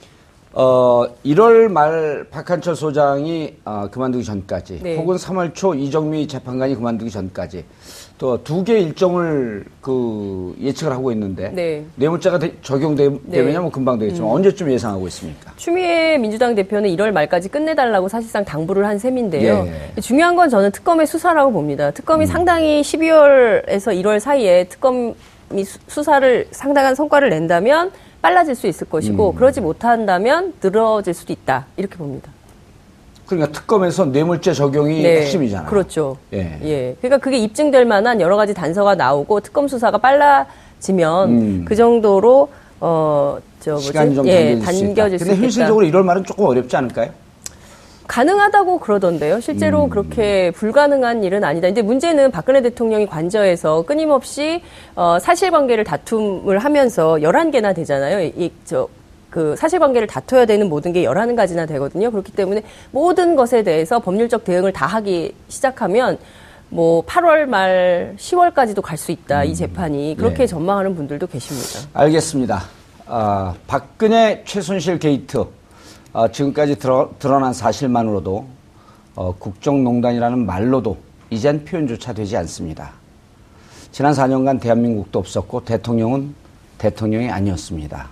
어, 1월 말 박한철 소장이 어, 그만두기 전까지 네. 혹은 3월 초 이정미 재판관이 그만두기 전까지 또 두 개 일정을 그 예측을 하고 있는데 네. 뇌물자가 되- 적용되면야 네. 뭐 금방 되겠지만 언제쯤 예상하고 있습니까? 추미애 민주당 대표는 1월 말까지 끝내달라고 사실상 당부를 한 셈인데요. 예. 중요한 건 저는 특검의 수사라고 봅니다. 특검이 상당히 12월에서 1월 사이에 특검이 수- 수사를 상당한 성과를 낸다면 빨라질 수 있을 것이고 그러지 못한다면 늘어질 수도 있다 이렇게 봅니다. 그러니까 특검에서 뇌물죄 적용이 핵심이잖아요. 그렇죠. 예. 예. 그러니까 그게 입증될 만한 여러 가지 단서가 나오고 특검 수사가 빨라지면 음. 그 정도로 어저 뭐지? 시간이 좀 예, 단겨질 수 있다. 근데. 현실적으로 1월 말은 조금 어렵지 않을까요? 가능하다고 그러던데요. 실제로 그렇게 불가능한 일은 아니다. 근데 문제는 박근혜 대통령이 관저에서 끊임없이 어, 사실관계를 다툼을 하면서 11개나 되잖아요. 이, 저, 그 사실관계를 다퉈야 되는 모든 게 11가지나 되거든요. 그렇기 때문에 모든 것에 대해서 법률적 대응을 다 하기 시작하면 뭐 8월 말 10월까지도 갈 수 있다. 이 재판이. 그렇게 네. 전망하는 분들도 계십니다. 알겠습니다. 아, 박근혜 최순실 게이트 아, 지금까지 드러, 드러난 사실만으로도 어, 국정농단이라는 말로도 이젠 표현조차 되지 않습니다. 지난 4년간 대한민국도 없었고 대통령은 대통령이 아니었습니다.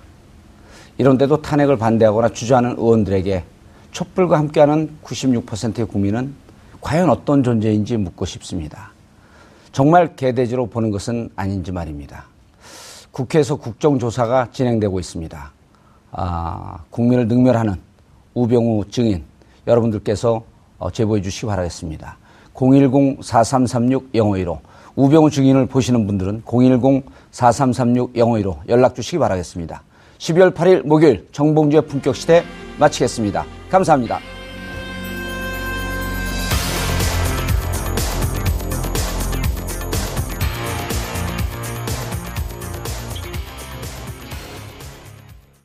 이런 데도 탄핵을 반대하거나 주저하는 의원들에게 촛불과 함께하는 96%의 국민은 과연 어떤 존재인지 묻고 싶습니다. 정말 개돼지로 보는 것은 아닌지 말입니다. 국회에서 국정조사가 진행되고 있습니다. 아, 국민을 능멸하는 우병우 증인 여러분들께서 어, 제보해 주시기 바라겠습니다. 010-4336-0515 우병우 증인을 보시는 분들은 010-4336-0515 연락 주시기 바라겠습니다. 12월 8일 목요일 정봉주의 품격시대 마치겠습니다. 감사합니다.